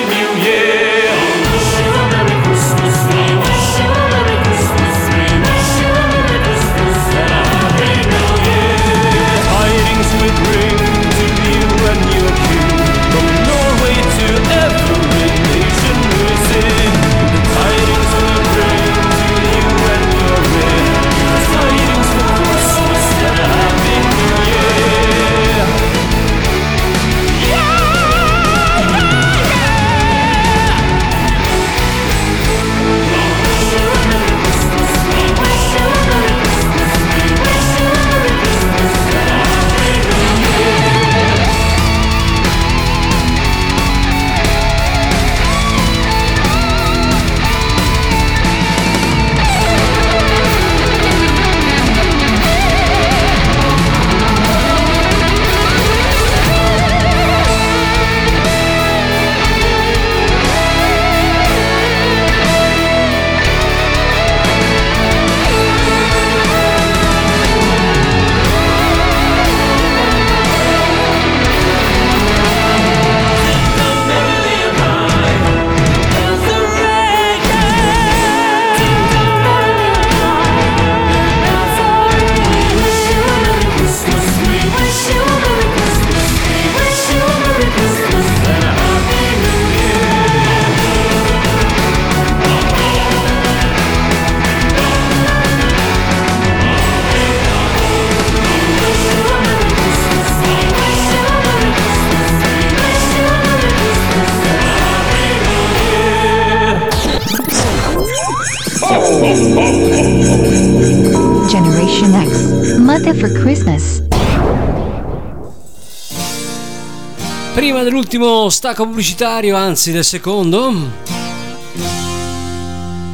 l'ultimo stacco pubblicitario, anzi del secondo.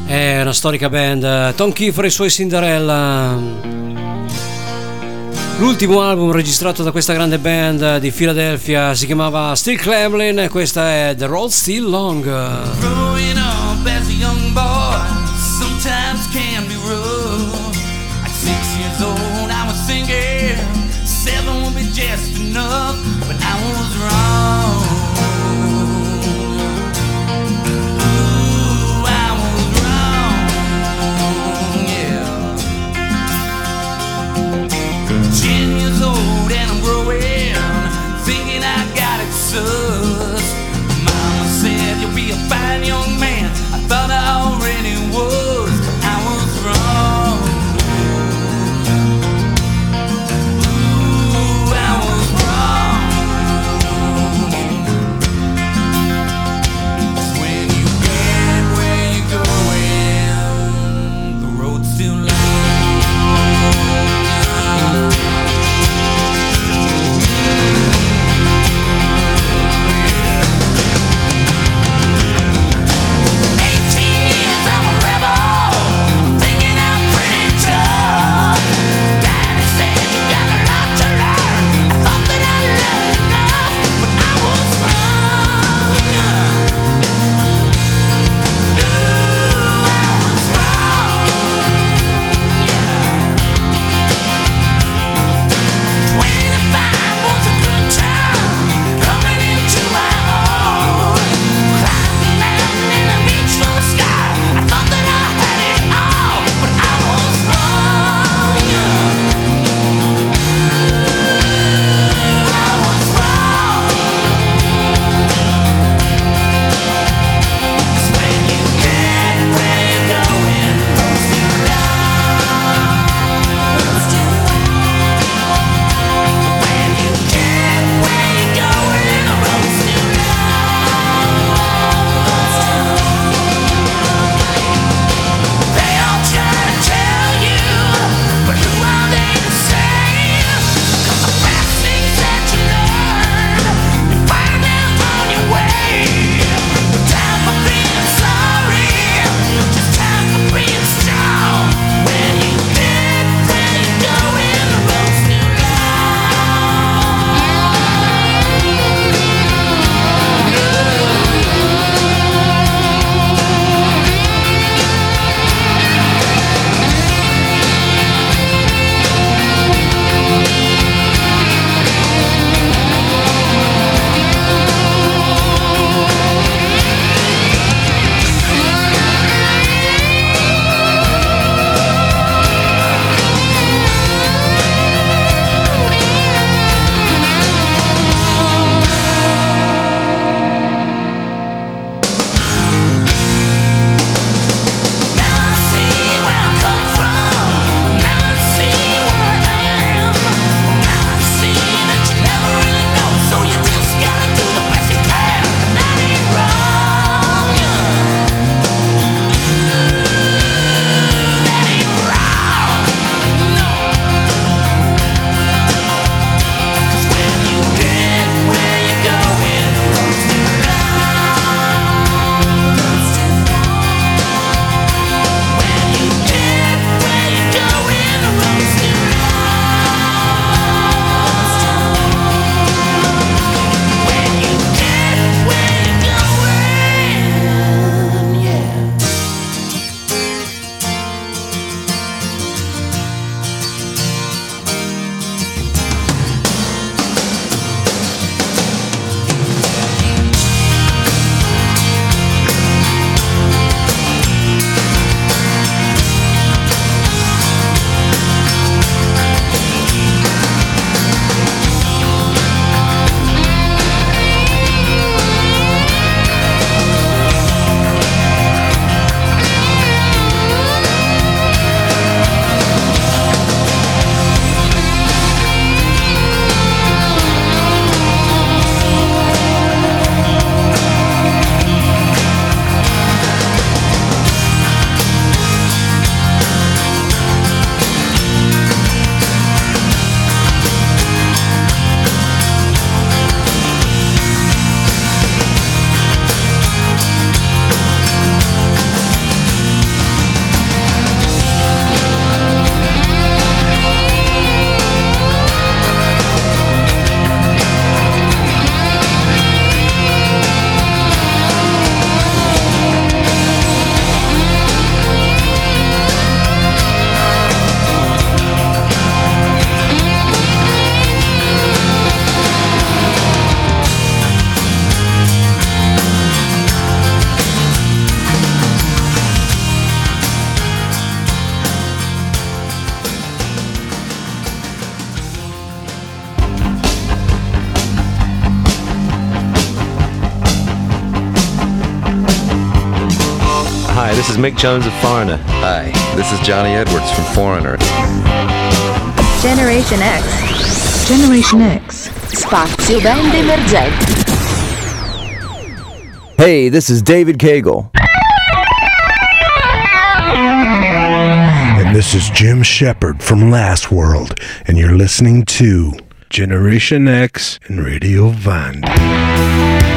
È una storica band, Tom Kiefer e i suoi Cinderella. L'ultimo album registrato da questa grande band di Philadelphia si chiamava Still Clamlin e questa è The Road Still Long. Mick Jones of Foreigner. Hi, this is Johnny Edwards from Foreigner. Generation X. Generation X. Spazio band emergenti. Hey, this is David Cagle. And this is Jim Shepard from Last World, and you're listening to Generation X and Radio Vanda.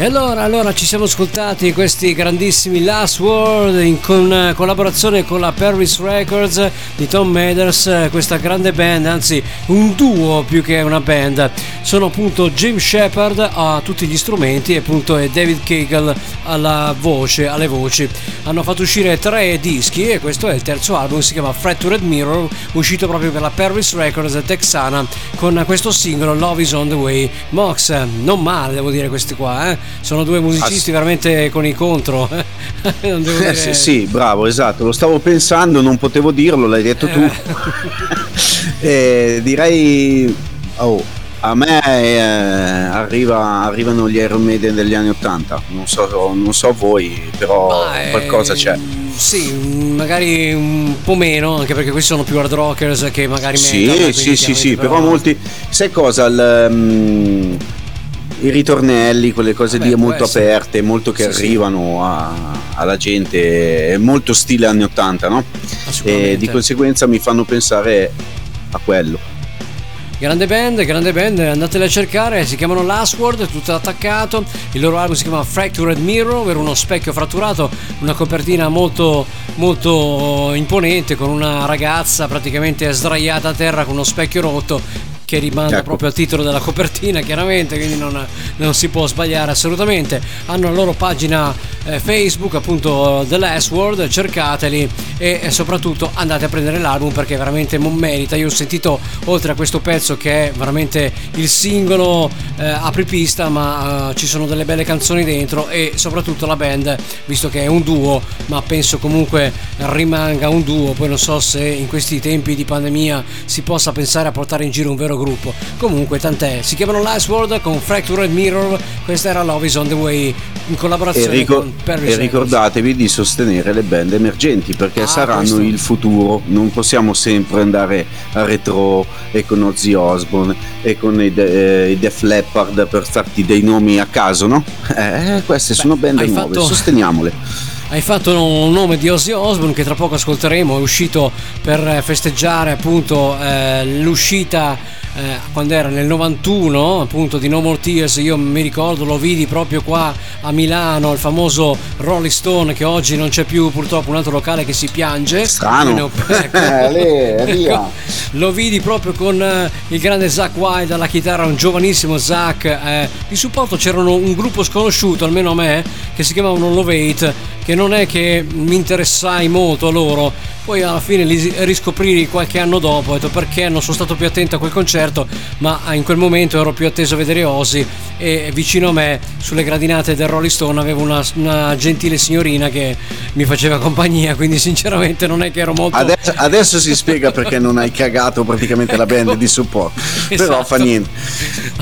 E allora, allora ci siamo ascoltati questi grandissimi Last Word in con, eh, collaborazione con la Paris Records di Tom Mathers, eh, questa grande band, anzi un duo più che una band. Sono appunto Jim Shepard a tutti gli strumenti e appunto è David Cagle alla voce, alle voci. Hanno fatto uscire tre dischi e questo è il terzo album, si chiama Fractured Mirror, uscito proprio per la Paris Records texana con questo singolo Love is on the Way. Mox, non male devo dire questi qua, eh? Sono due musicisti veramente con i contro. [laughs] non devo Eh, dire... sì, sì, bravo, esatto, lo stavo pensando, non potevo dirlo, l'hai detto tu. Eh, [laughs] direi... Oh, A me eh, arriva- arrivano gli Iron Maiden degli anni 80, non so, non so voi, però Ma, eh, qualcosa c'è. Sì, magari un po' meno, anche perché questi sono più hard rockers che magari Sì, metal, sì, sì, sì, chiaramente però molti... Sai cosa? Il, mm, I ritornelli, quelle cose Vabbè, lì molto essere. aperte, molto che Sì, arrivano a- alla gente, è molto stile anni 80, no? E di conseguenza mi fanno pensare a quello. Grande band, grande band, andatele a cercare, si chiamano Last Word, tutto attaccato, il loro album si chiama Fractured Mirror, ovvero uno specchio fratturato, una copertina molto, molto imponente con una ragazza praticamente sdraiata a terra con uno specchio rotto che rimanda Ecco. proprio al titolo della copertina chiaramente, quindi non, non si può sbagliare assolutamente. Hanno la loro pagina eh, Facebook, appunto The Last Word, cercateli e, e soprattutto andate a prendere l'album perché veramente non merita. Io ho sentito oltre a questo pezzo che è veramente il singolo eh, apripista, ma eh, ci sono delle belle canzoni dentro e soprattutto la band, visto che è un duo, ma penso comunque rimanga un duo, poi non so se in questi tempi di pandemia si possa pensare a portare in giro un vero gruppo. Comunque tant'è, si chiamano Last Word con Fractured Mirror, questa era Love is on the Way in collaborazione ricor- con Perry e ricordatevi di sostenere le band emergenti perché Ah, saranno questo. il futuro. Non possiamo sempre andare a retro e con Ozzy Osbourne e con i, De- eh, i Def Leppard per farti dei nomi a caso, no? Eh, queste sono band nuove, fatto- sosteniamole. Hai fatto un nome di Ozzy Osbourne che tra poco ascolteremo, è uscito per eh, festeggiare appunto eh, l'uscita eh, quando era nel 91 appunto di No More Tears, io mi ricordo lo vidi proprio qua a Milano, il famoso Rolling Stone che oggi non c'è più purtroppo un altro locale che si piange. Strano. Ecco. [laughs] Eh, lì, via. Lo vidi proprio con eh, il grande Zach Wild alla chitarra, un giovanissimo Zach. eh, di supporto c'erano un gruppo sconosciuto, almeno a me, che si chiamavano Lovate, che non è che mi interessai molto a loro. Poi alla fine li riscoprì qualche anno dopo, ho detto perché non sono stato più attento a quel concerto, ma in quel momento ero più atteso a vedere Ozzy e vicino a me, sulle gradinate del Rolling Stone, avevo una, una gentile signorina che mi faceva compagnia, quindi sinceramente non è che ero molto... Adesso, adesso si spiega perché non hai cagato praticamente la band di supporto. [laughs] Però Esatto. fa niente.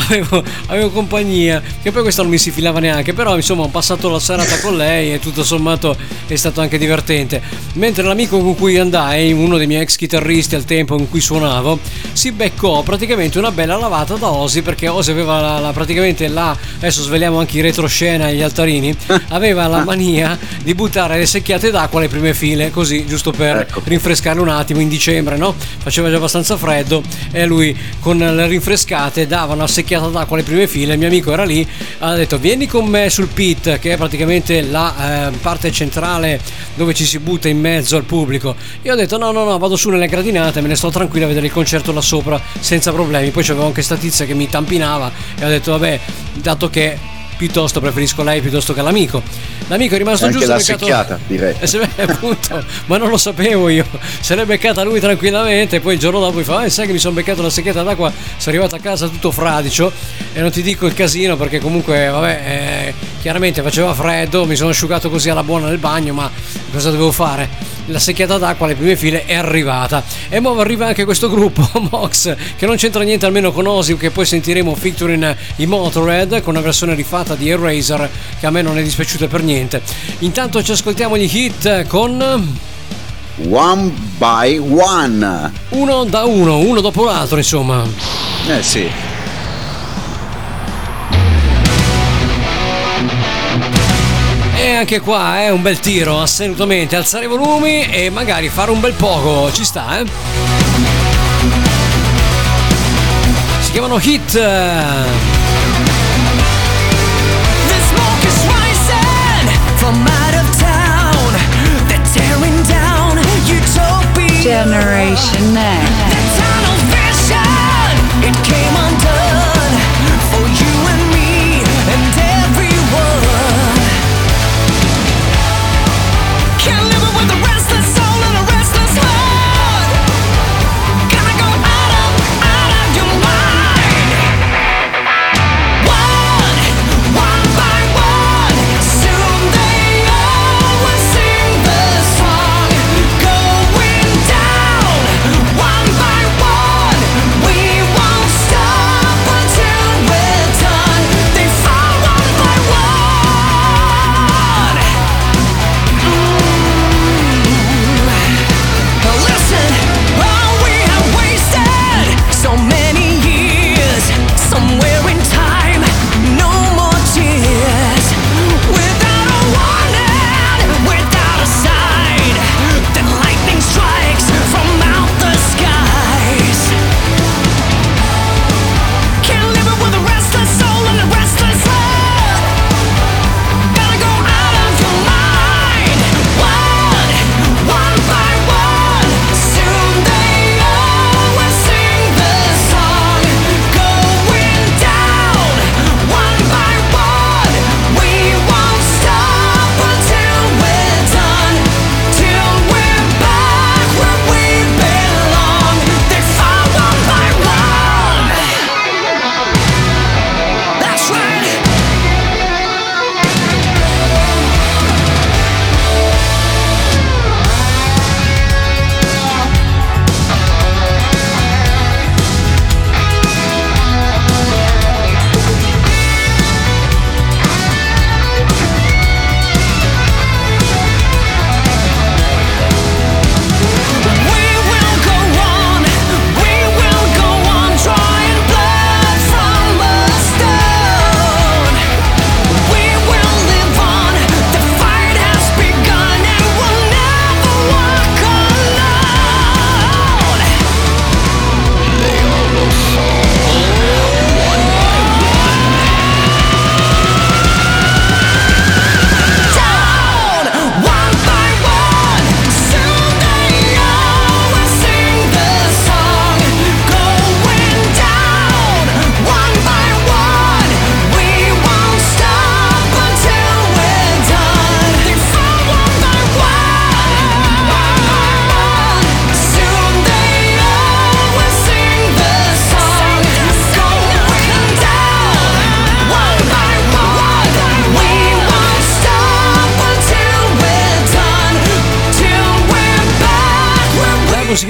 avevo, avevo compagnia, che poi questa non mi si filava neanche, però insomma ho passato la serata con lei e tutto sommato è stato anche divertente. Mentre l'amico con cui andai, uno dei miei ex chitarristi al tempo in cui suonavo, si beccò praticamente una bella lavata da Ozzy perché Ozzy aveva la, la- praticamente là, adesso sveliamo anche i retroscena e gli altarini, [laughs] aveva la mania di buttare le secchiate d'acqua alle prime file, così giusto per Ecco. rinfrescarle un attimo in dicembre, no? Faceva già abbastanza freddo e lui con le rinfrescate dava una secchiata d'acqua alle prime file, il mio amico era lì, ha detto vieni con me sul pit che è praticamente la eh, parte centrale dove ci si butta in mezzo al pubblico. Io ho detto no no no vado su nelle gradinate, me ne sto tranquillo a vedere il concerto là sopra senza problemi, poi c'avevo anche sta tizia che mi tampinava e ho detto vabbè dato che piuttosto preferisco lei piuttosto che l'amico. L'amico è rimasto Anche giusto la beccato- secchiata, direi. eh, eh, appunto, ma non lo sapevo io. Se l'è beccata lui tranquillamente. Poi il giorno dopo mi fa: "Eh, Sai che mi sono beccato la secchiata d'acqua. Sono arrivato a casa tutto fradicio. E non ti dico il casino perché comunque, vabbè, eh, chiaramente faceva freddo. Mi sono asciugato così alla buona nel bagno. Ma cosa dovevo fare? La secchiata d'acqua alle prime file è arrivata. E ora arriva anche questo gruppo, [laughs] Mox, che non c'entra niente almeno con Ozzy, che poi sentiremo featuring i Motorhead con una versione rifatta di Eraser, che a me non è dispiaciuta per niente. Intanto ci ascoltiamo gli hit con One by one. uno da uno, uno dopo l'altro, insomma. Eh sì. E anche qua è un bel tiro, assolutamente. Alzare i volumi e magari fare un bel poco, ci sta, eh? Si chiamano hit. Generation Next.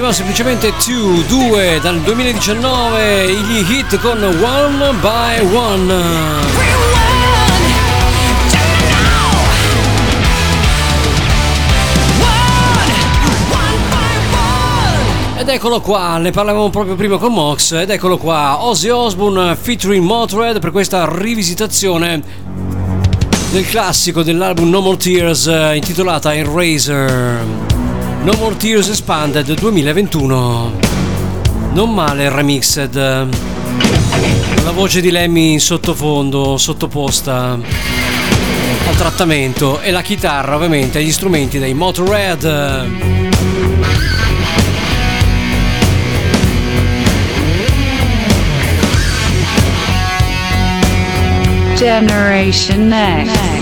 erano semplicemente 2, 2 dal 2019 gli hit con One by One. Ed eccolo qua, ne parlavamo proprio prima con Mox, ed eccolo qua, Ozzy Osbourne featuring Motorhead per questa rivisitazione del classico dell'album No More Tears eh, intitolata Eraser. No More Tears Expanded 2021. Non male remixed. La voce di Lemmy in sottofondo, sottoposta al trattamento e la chitarra ovviamente agli strumenti dei Motorhead. Generation X.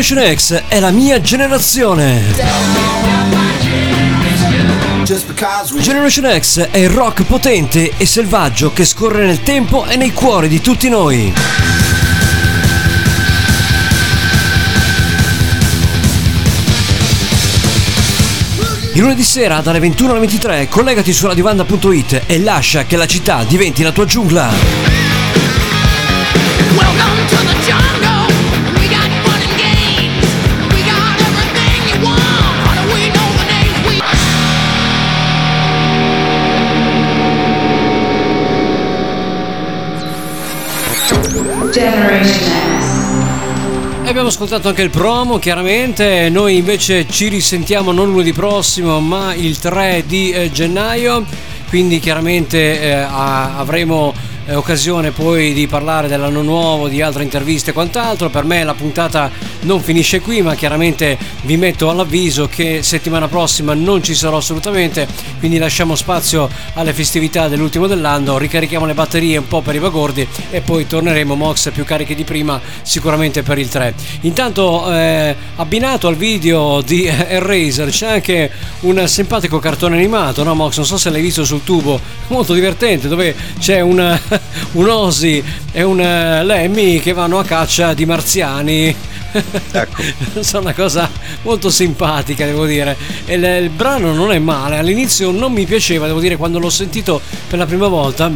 Generation X è la mia generazione. Generation X è il rock potente e selvaggio che scorre nel tempo e nei cuori di tutti noi. Il lunedì sera dalle 21 alle 23 collegati su radiovanda.it e lascia che la città diventi la tua giungla. Generation X. Abbiamo ascoltato anche il promo, chiaramente. Noi invece ci risentiamo non lunedì prossimo, ma il 3 di eh, gennaio. Quindi chiaramente eh, avremo eh, occasione poi di parlare dell'anno nuovo, di altre interviste e quant'altro. Per me la puntata non finisce qui, ma chiaramente vi metto all'avviso che settimana prossima non ci sarò assolutamente, quindi lasciamo spazio alle festività dell'ultimo dell'anno, ricarichiamo le batterie un po' per i vagordi e poi torneremo Mox più carichi di prima sicuramente per il 3. Intanto eh, abbinato al video di [laughs] Eraser c'è anche un simpatico cartone animato, no Mox? Non so se l'hai visto sul tubo, [laughs] molto divertente, dove c'è un, [laughs] un Ozzy e un eh, Lemmy che vanno a caccia di marziani. Ecco. Sono una cosa molto simpatica, devo dire. E il, il brano non è male. All'inizio non mi piaceva, devo dire, quando l'ho sentito per la prima volta.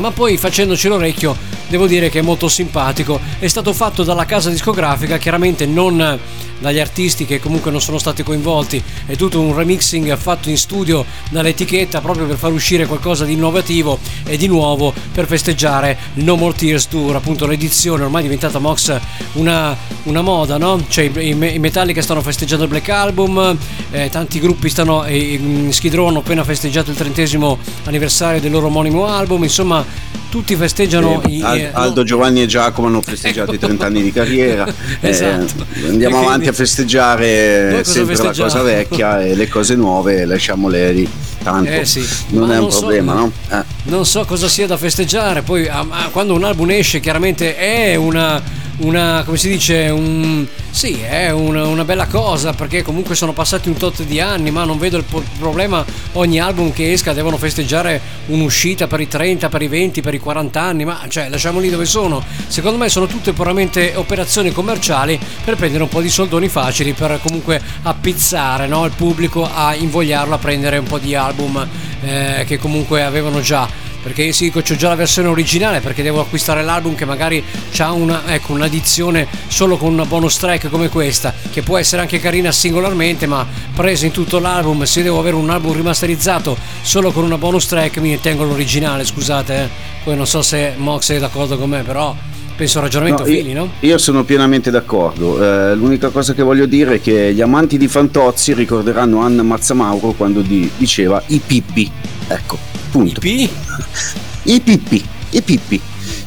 Ma poi facendoci l'orecchio, devo dire che è molto simpatico. È stato fatto dalla casa discografica, chiaramente non dagli artisti che comunque non sono stati coinvolti. È tutto un remixing fatto in studio dall'etichetta proprio per far uscire qualcosa di innovativo e di nuovo per festeggiare No More Tears Tour, appunto l'edizione ormai diventata Mox una, una moda, no? Cioè i, i Metallica stanno festeggiando il Black Album, eh, tanti gruppi stanno, eh, Skid Row hanno appena festeggiato il trentesimo anniversario del loro omonimo album, insomma tutti festeggiano Eh, i, Al- eh, Aldo, Giovanni e Giacomo hanno festeggiato i 30 anni di carriera. [laughs] Eh, Esatto. andiamo E quindi- avanti a festeggiare sempre la cosa vecchia e le cose nuove lasciamole lì. Tanto Eh sì, non è un non so- problema, no? Eh. non so cosa sia da festeggiare. Poi ah, ah, quando un album esce, chiaramente è una, una come si dice, un, sì, è una, una bella cosa perché comunque sono passati un tot di anni, ma non vedo il problema. Ogni album che esca devono festeggiare un'uscita per i 30, per i 20, per i 40 anni, ma cioè lasciamoli dove sono. Secondo me sono tutte puramente operazioni commerciali per prendere un po' di soldoni facili per comunque appizzare no, il pubblico a invogliarlo a prendere un po' di album eh, che comunque avevano già perché sì, dico c'ho già la versione originale perché devo acquistare l'album che magari ha una, ecco, un'addizione solo con una bonus track come questa che può essere anche carina singolarmente ma presa in tutto l'album se devo avere un album rimasterizzato solo con una bonus track mi tengo l'originale scusate eh. poi non so se Mox è d'accordo con me però penso il ragionamento No, fili io, no? io sono pienamente d'accordo. Eh, l'unica cosa che voglio dire è che gli amanti di Fantozzi ricorderanno Anna Mazzamauro quando di- diceva i pippi. Ecco, punto. I [laughs] I pippi, i pippi.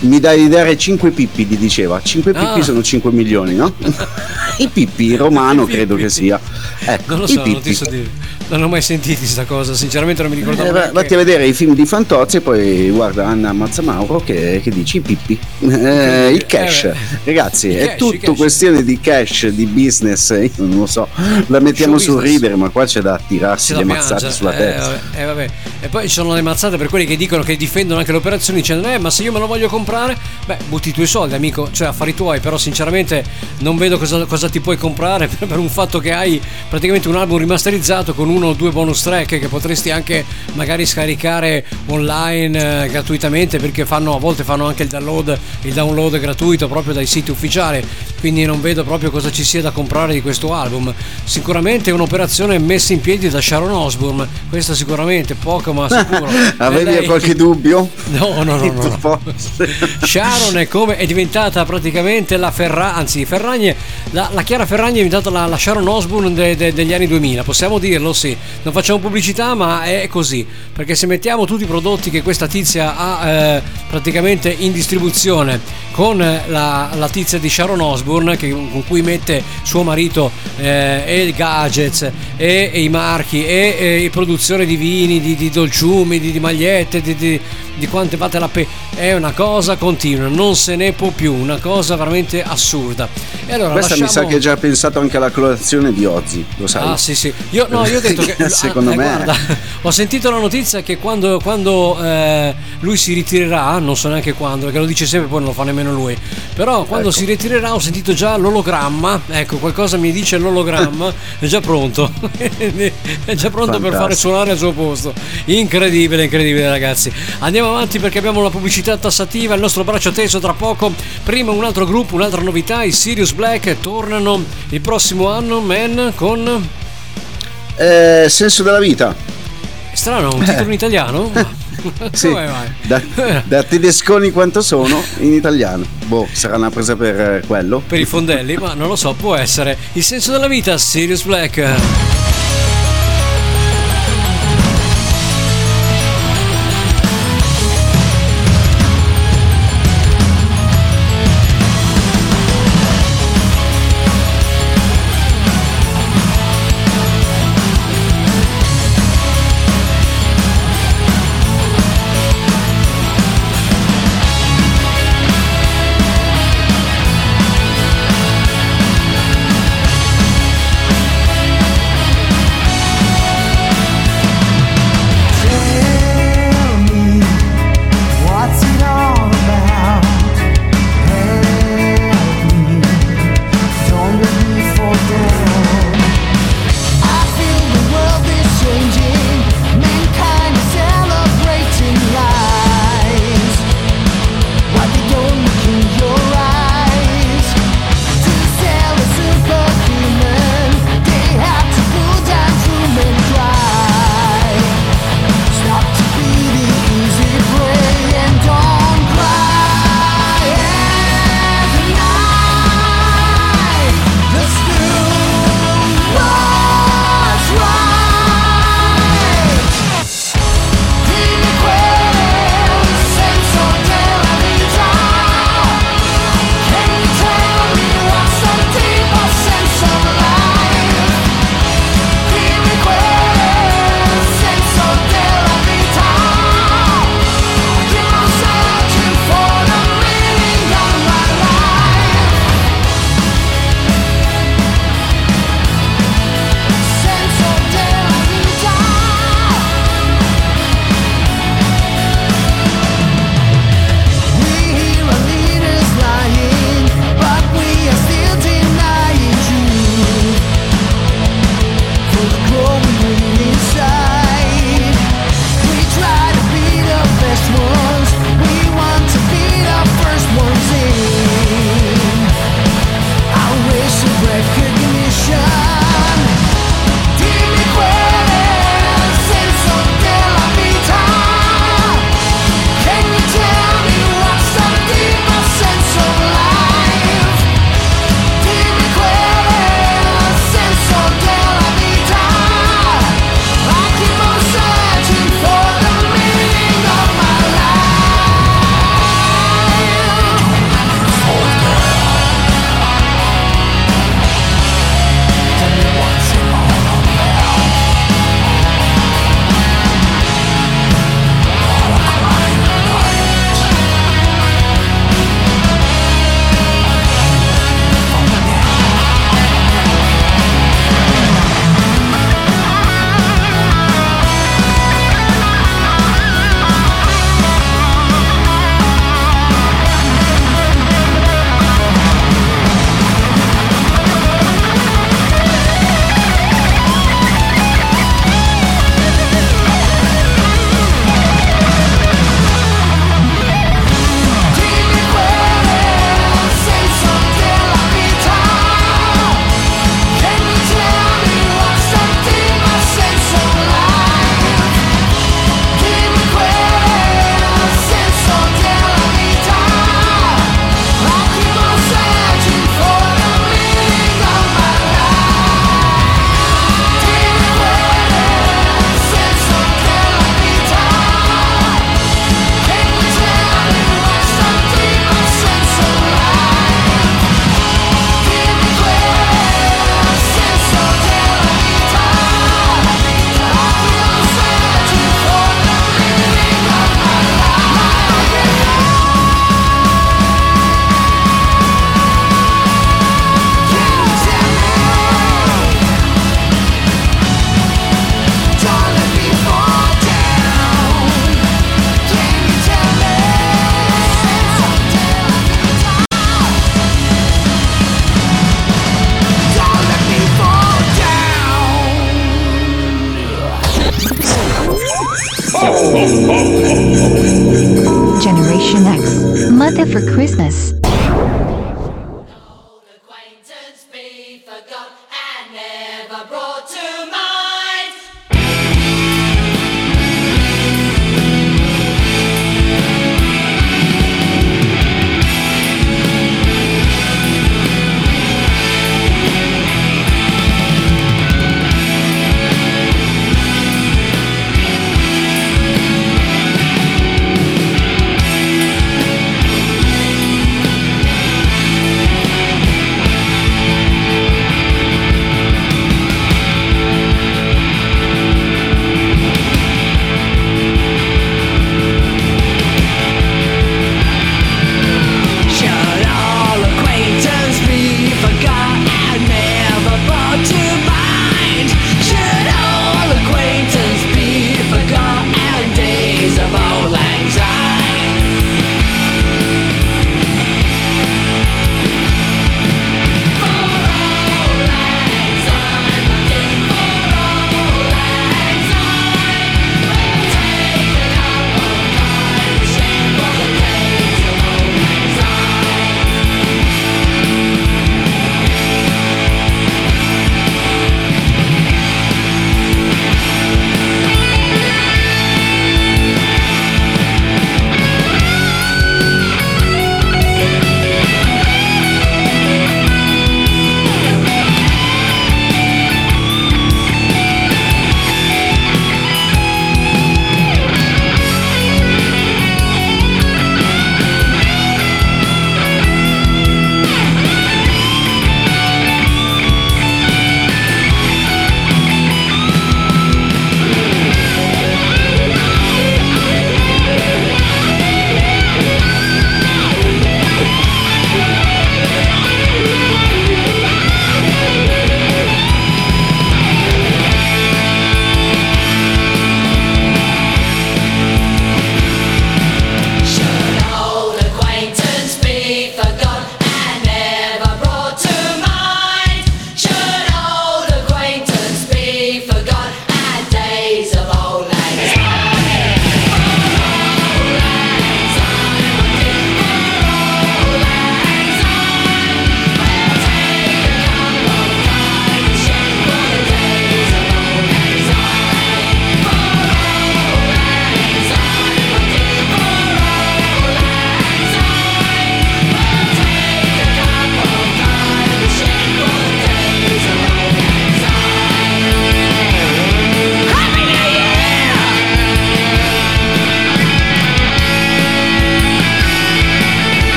Mi dai di dare 5 pippi, gli diceva. 5 pippi Ah. sono 5 milioni, no? [laughs] I pippi, romano credo che sia. Ecco, non lo i so, non pippi. ti so dire non ho mai sentito sta cosa sinceramente non mi ricordavo Eh, neanche. vatti a vedere i film di Fantozzi e poi guarda Anna Mazzamauro che, che dice i pippi. Eh, il cash, Eh, ragazzi, Il è cash, tutto cash. questione di cash, di business. eh, Io non lo so, la mettiamo Show sul business. ridere, ma qua c'è da tirarsi le mazzate piangere. sulla Eh, testa. vabbè, eh, vabbè. E poi ci sono le mazzate per quelli che dicono che difendono anche l'operazione dicendo eh ma se io me lo voglio comprare beh butti i tuoi soldi amico cioè affari tuoi però sinceramente non vedo cosa, cosa ti puoi comprare per, [laughs] per un fatto che hai praticamente un album rimasterizzato con uno o due bonus track che potresti anche magari scaricare online eh, gratuitamente perché fanno a volte fanno anche il download il download gratuito proprio dai siti ufficiali. Quindi non vedo proprio cosa ci sia da comprare di questo album. Sicuramente è un'operazione messa in piedi da Sharon Osbourne questa sicuramente poco ma sicuro. [laughs] Avevi Lei- qualche dubbio? [laughs] No, no, no, no, no. Sharon è, come, è diventata praticamente la Ferragni, anzi Ferragni, la, la Chiara Ferragni è diventata la, la Sharon Osbourne de- de- degli anni 2000, possiamo dirlo sì, non facciamo pubblicità ma è così, perché se mettiamo tutti i prodotti che questa tizia ha eh, praticamente in distribuzione con la, la tizia di Sharon Osbourne che- con cui mette suo marito eh, e i gadgets e, e i marchi e, e produzione di vini, di, di dolciumi, di, di magliette, di, di- di quante batte la pe è una cosa continua non se ne può più una cosa veramente assurda e allora Questa mi lasciamo- sa che ha già pensato anche alla colorazione di Ozzy, lo sai? Ah sì sì, io, no, io ho detto [laughs] che Secondo eh, me- guarda, ho sentito la notizia che quando, quando, eh, lui si ritirerà, non so neanche quando, perché lo dice sempre poi non lo fa nemmeno lui, però quando Ecco. si ritirerà ho sentito già l'ologramma, ecco qualcosa mi dice l'ologramma, [laughs] è già pronto, [laughs] è già pronto per Fantastico. fare suonare al suo posto, incredibile, incredibile ragazzi. Andiamo avanti perché abbiamo la pubblicità tassativa, il nostro braccio teso tra poco, prima un altro gruppo, un'altra novità, i Sirius Black tornano il prossimo anno, man, con... Eh, senso della vita. Strano, un titolo in italiano? Ma- [laughs] Sì, Come mai? da, da tedesconi quanto sono in italiano. Boh, sarà una presa per eh, quello. Per i fondelli, ma non lo so, può essere. Il senso della vita, Sirius Black.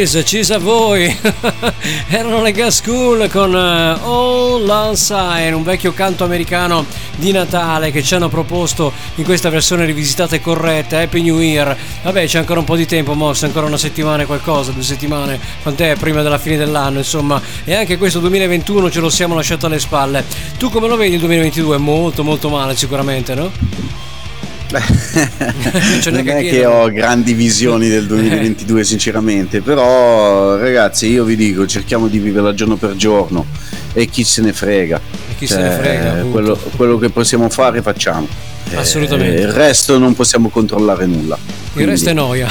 Cheese, cheese a voi! [laughs] Erano le Gas School con eh, All Long Sign, un vecchio canto americano di Natale che ci hanno proposto in questa versione rivisitata e corretta. Happy New Year! Vabbè, c'è ancora un po' di tempo, Moss, ancora una settimana e qualcosa, due settimane, quant'è prima della fine dell'anno, insomma. E anche questo 2021 ce lo siamo lasciato alle spalle. Tu come lo vedi il 2022? Molto, molto male sicuramente, no? C'è non neanche è a che ho grandi visioni del 2022 sinceramente però ragazzi io vi dico cerchiamo di vivere giorno per giorno e chi se ne frega chi se ne frega, appunto. quello, quello che possiamo fare facciamo Eh, Assolutamente. il resto non possiamo controllare nulla Il resto è noia.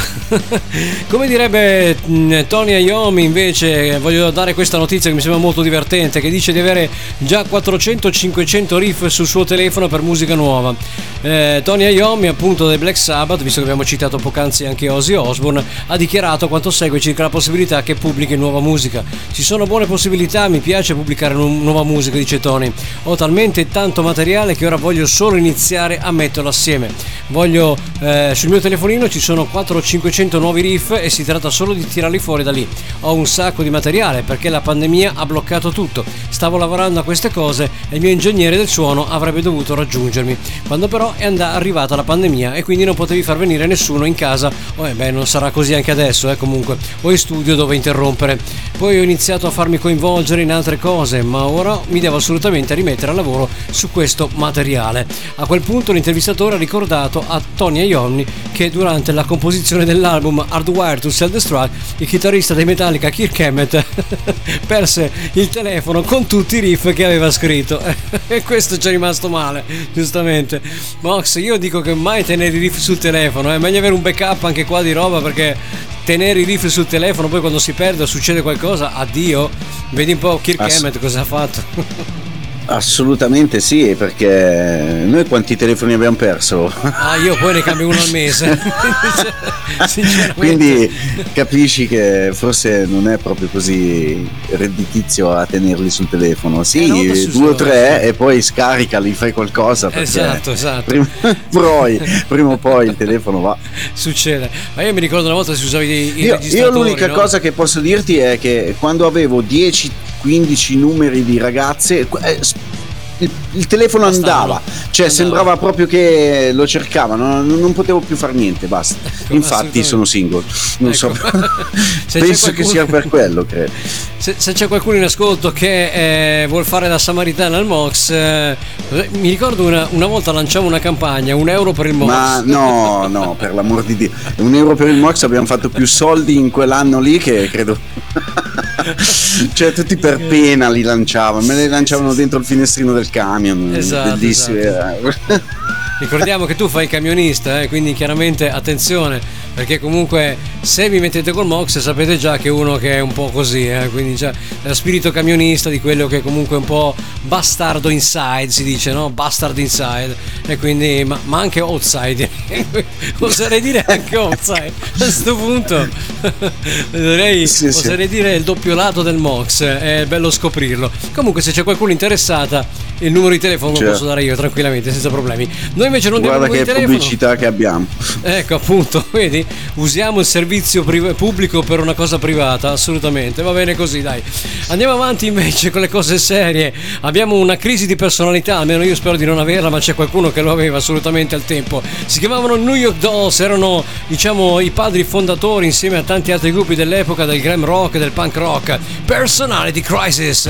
[laughs] Come direbbe mh, Tony Iommi invece, voglio dare questa notizia che mi sembra molto divertente, che dice di avere già 400-500 riff sul suo telefono per musica nuova. Eh, Tony Iommi appunto dei Black Sabbath, visto che abbiamo citato poc'anzi anche Ozzy Osbourne, ha dichiarato quanto segue circa la possibilità che pubblichi nuova musica. Ci sono buone possibilità, mi piace pubblicare nu- nuova musica, dice Tony. Ho talmente tanto materiale che ora voglio solo iniziare a metterlo assieme. Voglio eh, sul mio telefonino ci sono 400-500 nuovi riff e si tratta solo di tirarli fuori da lì. Ho un sacco di materiale perché la pandemia ha bloccato tutto. Stavo lavorando a queste cose e il mio ingegnere del suono avrebbe dovuto raggiungermi. Quando però è arrivata la pandemia e quindi non potevi far venire nessuno in casa. Oh, eh beh, non sarà così anche adesso, eh, comunque. O in studio dove interrompere. Poi ho iniziato a farmi coinvolgere in altre cose, ma ora mi devo assolutamente rimettere al lavoro su questo materiale. A quel punto l'intervistatore ha ricordato a Tony Iommi che durante la composizione dell'album Hardwire to Self-Destruct il chitarrista dei Metallica Kirk Hammett [laughs] perse il telefono con tutti i riff che aveva scritto. [laughs] E questo ci è rimasto male giustamente. Mox io dico che mai tenere i riff sul telefono è meglio avere un backup anche qua di roba perché tenere i riff sul telefono poi quando si perde succede qualcosa addio. Vedi un po' Kirk Ass- Hammett cosa ha fatto [laughs] Assolutamente sì, perché noi quanti telefoni abbiamo perso? ah io poi ne cambio uno al mese [laughs] Quindi capisci che forse non è proprio così redditizio a tenerli sul telefono. Eh, Sì, due o tre e poi scaricali, fai qualcosa. Esatto, esatto. Prima, [laughs] poi, prima o poi il telefono va. succede ma io mi ricordo una volta si usavi i, i Io, io l'unica no? cosa che posso dirti è che quando avevo 10-15 numeri di ragazze, eh, s- il, il telefono andava, cioè Andava. sembrava proprio che lo cercavano, non, non potevo più fare niente, basta. [laughs] Infatti Ecco, assolutamente. sono single, non so, Ecco. [laughs] C'è penso che qualcuno- sia per quello, credo. Se, se c'è qualcuno in ascolto che eh, vuol fare da samaritana al Mox, eh, mi ricordo una, una volta lanciamo una campagna, un euro per il Mox. Ma no, no, per l'amor di Dio. Un euro per il Mox abbiamo fatto più soldi in quell'anno lì che credo. [laughs] cioè, tutti per pena li lanciavano, me li lanciavano dentro il finestrino del camion. Esatto, Bellissimo. Ricordiamo che tu fai il camionista, eh, quindi chiaramente attenzione, perché comunque se vi mettete col Mox sapete già che è uno che è un po' così, eh, quindi già è lo spirito camionista di quello che è comunque un po' bastardo inside, si dice, no? Bastard inside, e quindi, ma, ma anche outside, [laughs] oserei dire anche outside, a questo punto [laughs] oserei, Sì, sì. oserei dire il doppio lato del Mox, è bello scoprirlo. Comunque se c'è qualcuno interessata, il numero di telefono lo Certo. posso dare io tranquillamente, senza problemi. Noi invece non diamo il Guarda numero che di telefono. pubblicità che abbiamo. Ecco, appunto, [laughs] vedi? Usiamo il servizio priv- pubblico per una cosa privata, assolutamente. Va bene così, dai. Andiamo avanti invece con le cose serie. Abbiamo una crisi di personalità, almeno io spero di non averla, ma c'è qualcuno che lo aveva assolutamente al tempo. Si chiamavano New York Dolls, erano, diciamo, i padri fondatori insieme a tanti altri gruppi dell'epoca del glam rock e del punk rock. Personality Crisis.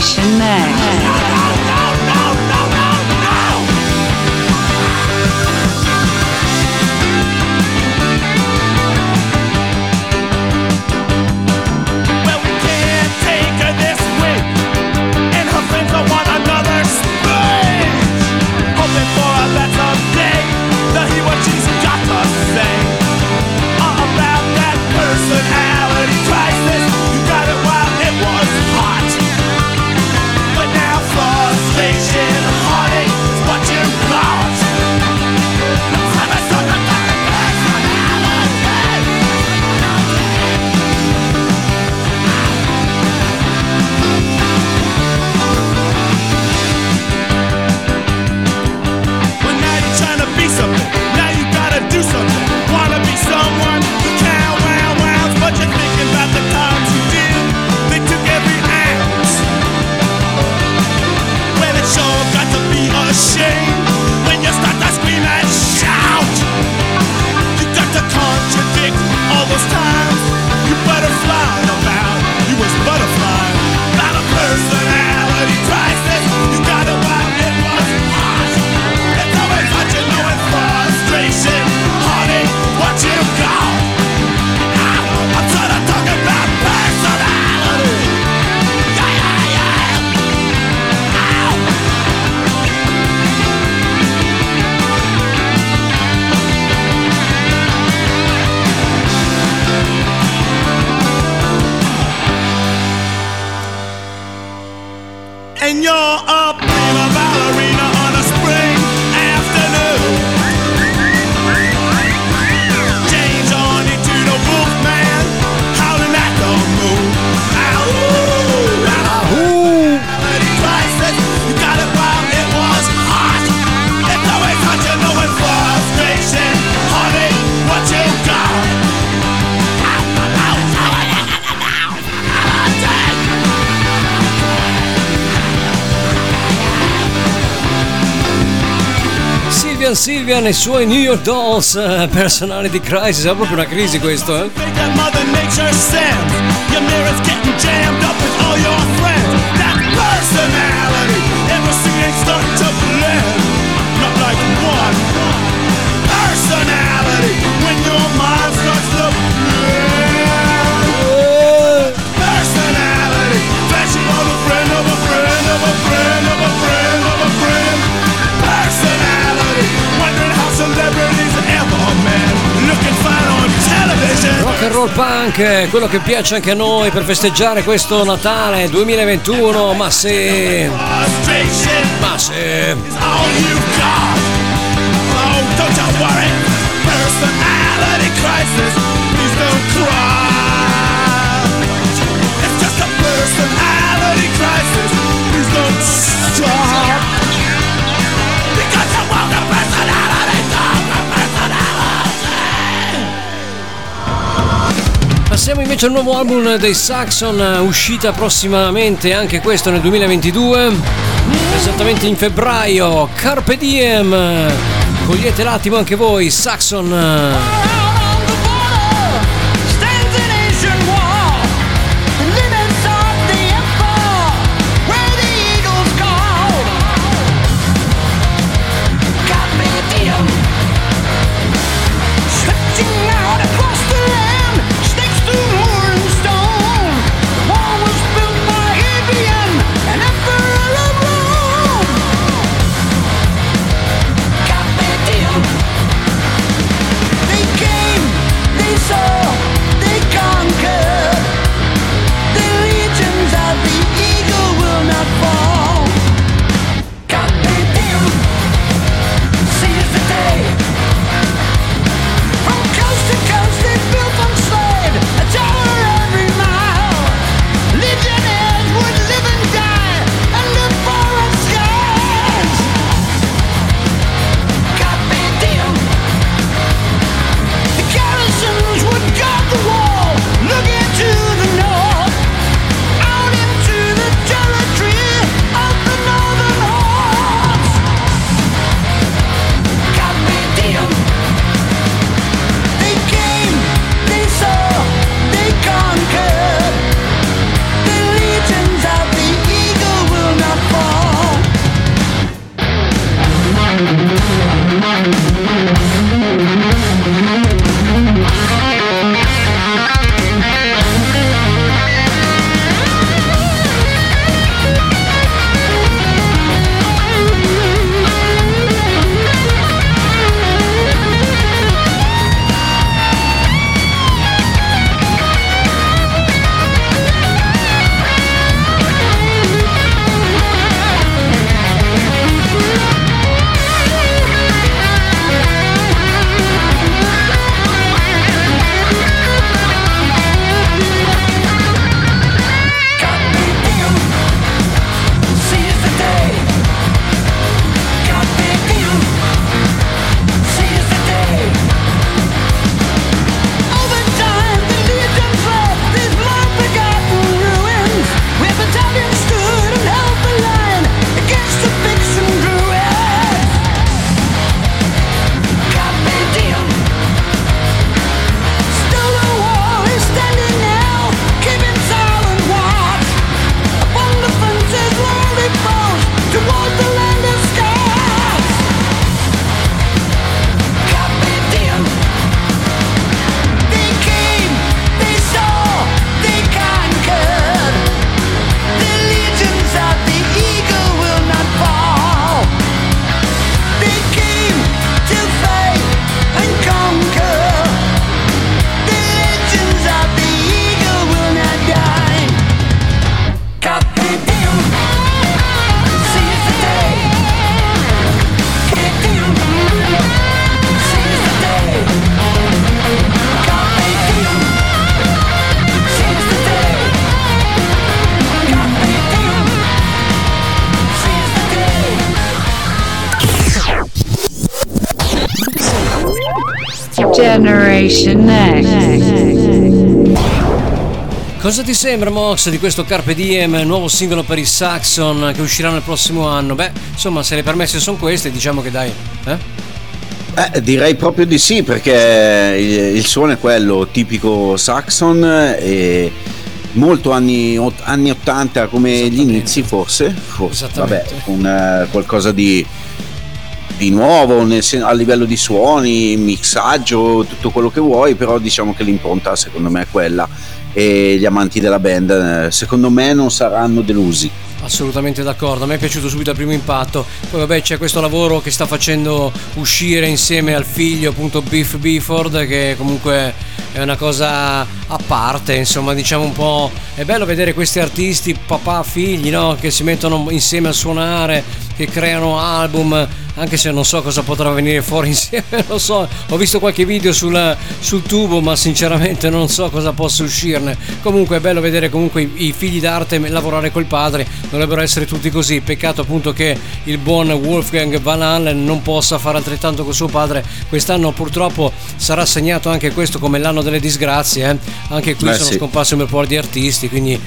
Generation Next. i suoi New York Dolls eh, personali di Crisis, è proprio una crisi questo, eh? Punk, quello che piace anche a noi per festeggiare questo Natale 2021, ma sì, Ma se... Personality crisis, please don't stop. Passiamo invece al nuovo album dei Saxon, eh, uscita prossimamente anche questo nel 2022, esattamente in febbraio. Carpe Diem, cogliete l'attimo anche voi, Saxon. cosa ti sembra Mox di questo Carpe Diem, nuovo singolo per i Saxon che uscirà nel prossimo anno? Beh, insomma, se le permesse sono queste, diciamo che dai. Eh? Eh, direi proprio di sì, perché il, il suono è quello tipico Saxon e molto anni, anni 80 come gli inizi forse, forse vabbè, con uh, eh, qualcosa di, di nuovo nel, a livello di suoni, mixaggio, tutto quello che vuoi, però diciamo che l'impronta secondo me è quella e gli amanti della band eh, secondo me non saranno delusi. Assolutamente d'accordo, a me è piaciuto subito al primo impatto. Poi vabbè c'è questo lavoro che sta facendo uscire insieme al figlio appunto Biff Bifford che comunque è una cosa a parte, insomma diciamo un po'... È bello vedere questi artisti, papà, figli, no? Che si mettono insieme a suonare, che creano album, anche se non so cosa potrà venire fuori [laughs] insieme, lo so, ho visto qualche video sul, sul tubo ma sinceramente non so cosa possa uscirne. Comunque è bello vedere comunque i, i figli d'arte lavorare col padre, dovrebbero essere tutti così, peccato appunto che il buon Wolfgang Van Allen non possa fare altrettanto con suo padre, quest'anno purtroppo sarà segnato anche questo come l'anno delle disgrazie, eh. anche qui Eh, sono sì. scomparsi un bel po' di artisti, quindi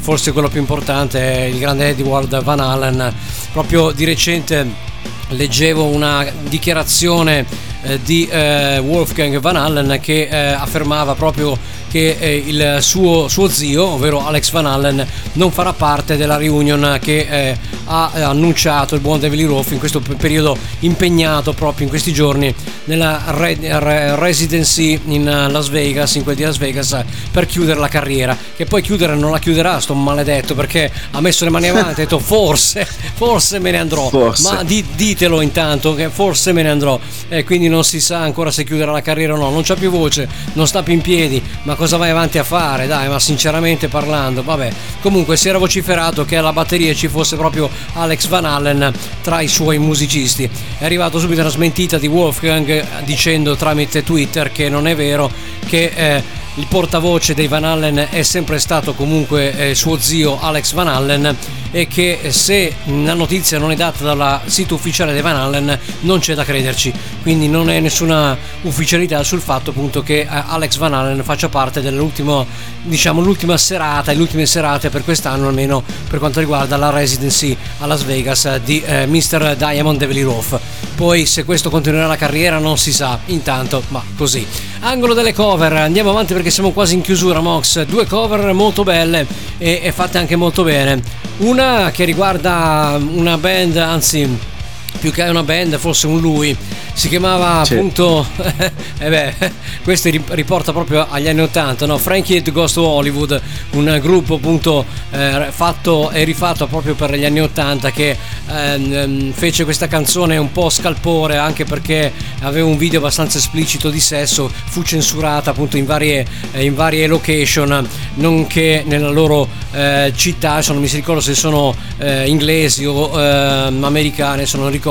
forse quello più importante è il grande Edward Van Allen, proprio di recente leggevo una dichiarazione eh, di eh, Wolfgang Van Allen che eh, affermava proprio che eh, il suo, suo zio, ovvero Alex Van Allen, non farà parte della reunion che eh, ha eh, annunciato il buon David Lee Roth in questo pe- periodo impegnato proprio in questi giorni nella re- re- residency in eh, Las Vegas, in quel di Las Vegas, eh, per chiudere la carriera. Che poi chiudere non la chiuderà, sto maledetto, perché ha messo le mani avanti e ha detto [laughs] forse, forse me ne andrò. Forse. Ma di- ditelo intanto che forse me ne andrò. E quindi non si sa ancora se chiuderà la carriera o no. Non c'ha più voce, non sta più in piedi. Ma cosa vai avanti a fare? Dai, ma sinceramente parlando, vabbè. Comunque si era vociferato che alla batteria ci fosse proprio Alex Van Allen tra i suoi musicisti. È arrivato subito una smentita di Wolfgang dicendo tramite Twitter che non è vero che eh, il portavoce dei Van Allen è sempre stato comunque eh, suo zio Alex Van Allen e che eh, se la notizia non è data dal sito ufficiale dei Van Allen non c'è da crederci quindi non è nessuna ufficialità sul fatto appunto che eh, Alex Van Allen faccia parte dell'ultimo diciamo l'ultima serata e le ultime serate per quest'anno almeno per quanto riguarda la residency a Las Vegas di eh, Mr. Diamond Devil Roth poi se questo continuerà la carriera non si sa intanto ma così angolo delle cover andiamo avanti perché siamo quasi in chiusura Mox. Due cover molto belle e, e fatte anche molto bene. Una che riguarda una band anzi più che una band fosse un lui si chiamava Sì. appunto [laughs] eh beh [laughs] questo ri- riporta proprio agli anni 80 no? Frankie and Ghost Hollywood un gruppo appunto eh, fatto e rifatto proprio per gli anni 80 che ehm, ehm, fece questa canzone un po' scalpore anche perché aveva un video abbastanza esplicito di sesso fu censurata appunto in varie, eh, in varie location nonché nella loro eh, città adesso non mi ricordo se sono eh, inglesi o ehm, americane adesso non ricordo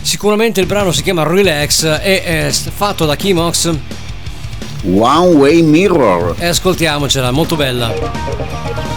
sicuramente il brano si chiama Relax e è fatto da Kimox One Way Mirror. e ascoltiamocela molto bella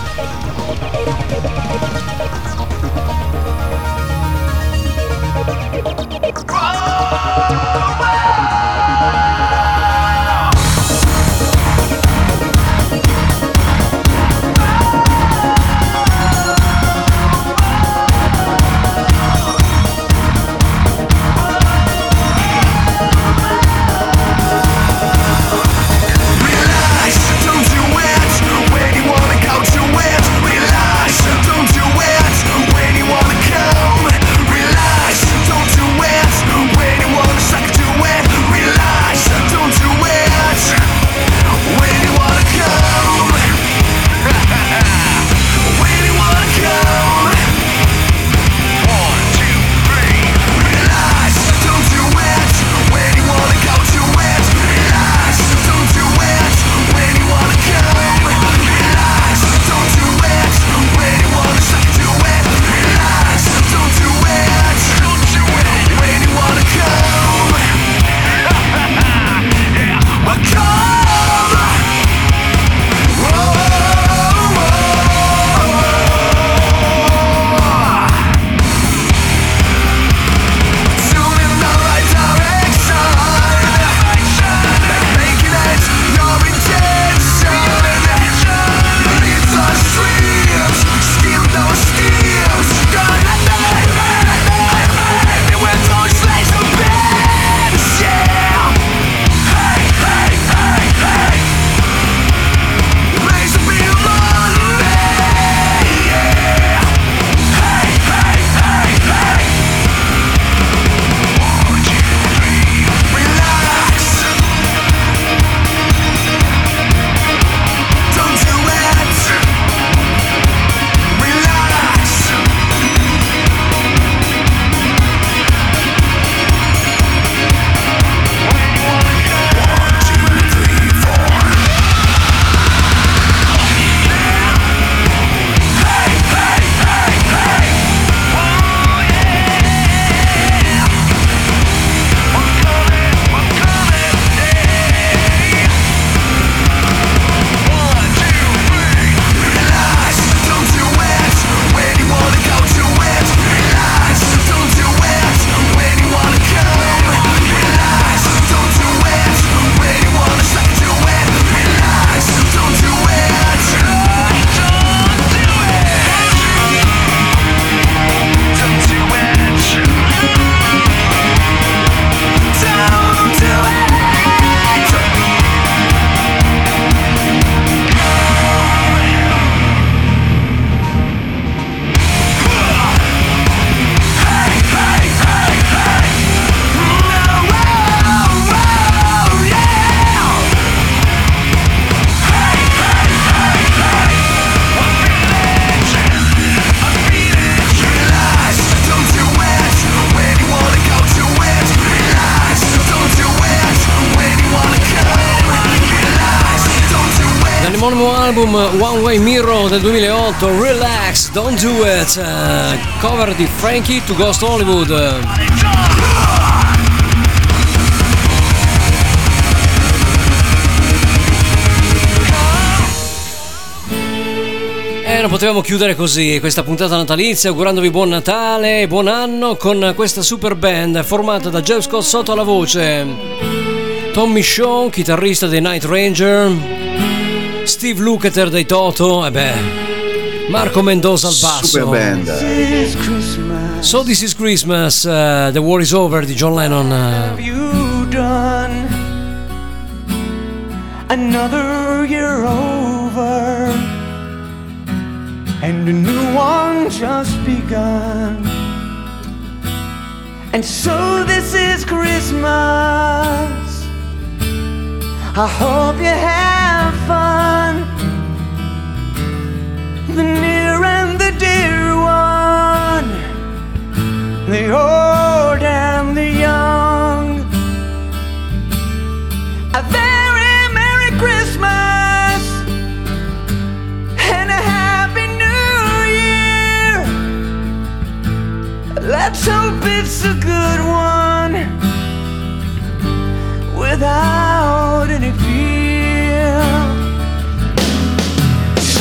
album One Way Mirror del 2008, Relax, Don't Do It, eh, cover di Frankie to Ghost Hollywood. E non potevamo chiudere così questa puntata natalizia augurandovi buon Natale e buon anno con questa super band formata da Jeff Scott sotto la voce, Tommy Shaw, chitarrista dei Night Ranger, Steve Lukather dei Toto e beh, Marco Mendoza al basso. Super band. So This Is Christmas, uh, The War Is Over di John Lennon. have you done? Another year over, and a new one just begun. And so this is Christmas. I hope you have fun. The near and the dear one the old and the young. A very Merry Christmas and a Happy New Year. Let's hope it's a good one without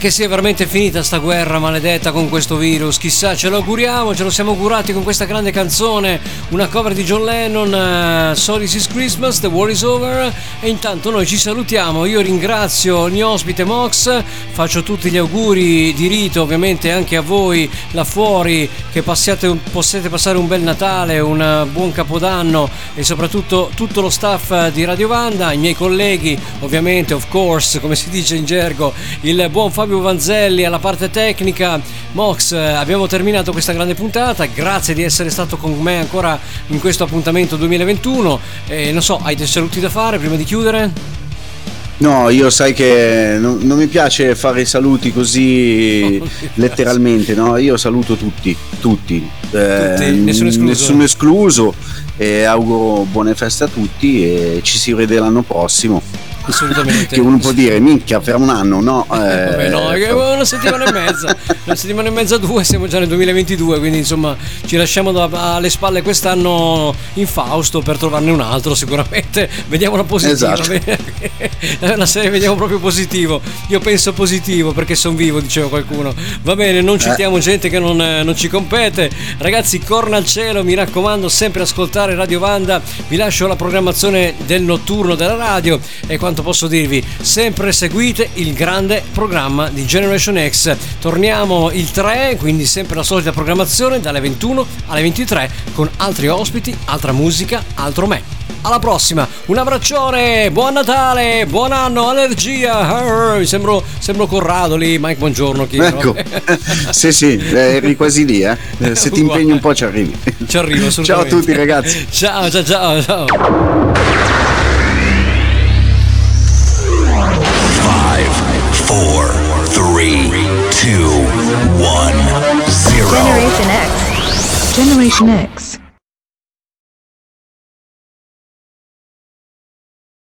Che sia veramente finita sta guerra maledetta con questo virus, chissà, ce lo auguriamo, ce lo siamo augurati con questa grande canzone, una cover di John Lennon, uh, So This Is Christmas, The War Is Over, e intanto noi ci salutiamo, io ringrazio il mio ospite Mox, faccio tutti gli auguri di rito ovviamente anche a voi là fuori, che passiate, possiate passare un bel Natale, un buon Capodanno e soprattutto tutto lo staff di Radio Vanda, i miei colleghi ovviamente, of course, come si dice in gergo, il buon Fabio Vanzelli alla parte tecnica. Mox, abbiamo terminato questa grande puntata. Grazie di essere stato con me ancora in questo appuntamento 2021. E non so, hai dei saluti da fare prima di chiudere? No, io sai che non, non mi piace fare i saluti così [laughs] letteralmente, no? Io saluto tutti, tutti. Eh, Tutti, nessuno escluso. nessuno escluso, e auguro buone feste a tutti e ci si vede l'anno prossimo. Assolutamente. [laughs] che uno può dire, minchia, fra un anno, no? [laughs] Eh, Vabbè, no, è una settimana e mezza, una settimana e mezza, due, siamo già nel 2022, quindi insomma ci lasciamo da- alle spalle quest'anno in Fausto per trovarne un altro sicuramente. Vediamo la positiva. Esatto. [laughs] la serie vediamo proprio positivo. Io penso positivo perché sono vivo, diceva qualcuno. Va bene, non citiamo gente che non, eh, non ci compete. Ragazzi, corna al cielo, mi raccomando, sempre ascoltare Radio Vanda. Vi lascio la programmazione del notturno della radio e quanto posso dirvi, sempre seguite il grande programma di Generation X. Torniamo il 3, quindi sempre la solita programmazione dalle 21 alle 23 con altri ospiti, altra musica, altro me. Alla prossima, un abbraccione, buon Natale, buon anno, allergia. Arr, Sembro, sembro Corrado lì, Mike Buongiorno. Chi Ecco, [laughs] sì sì, eh, eri quasi lì, eh. [laughs] Se ti impegni un po' ci arrivi. Ci arrivo Ciao a assolutamente. tutti ragazzi. [laughs] Ciao, ciao, ciao, ciao. Five, four, three, two. Generation X. Generation X.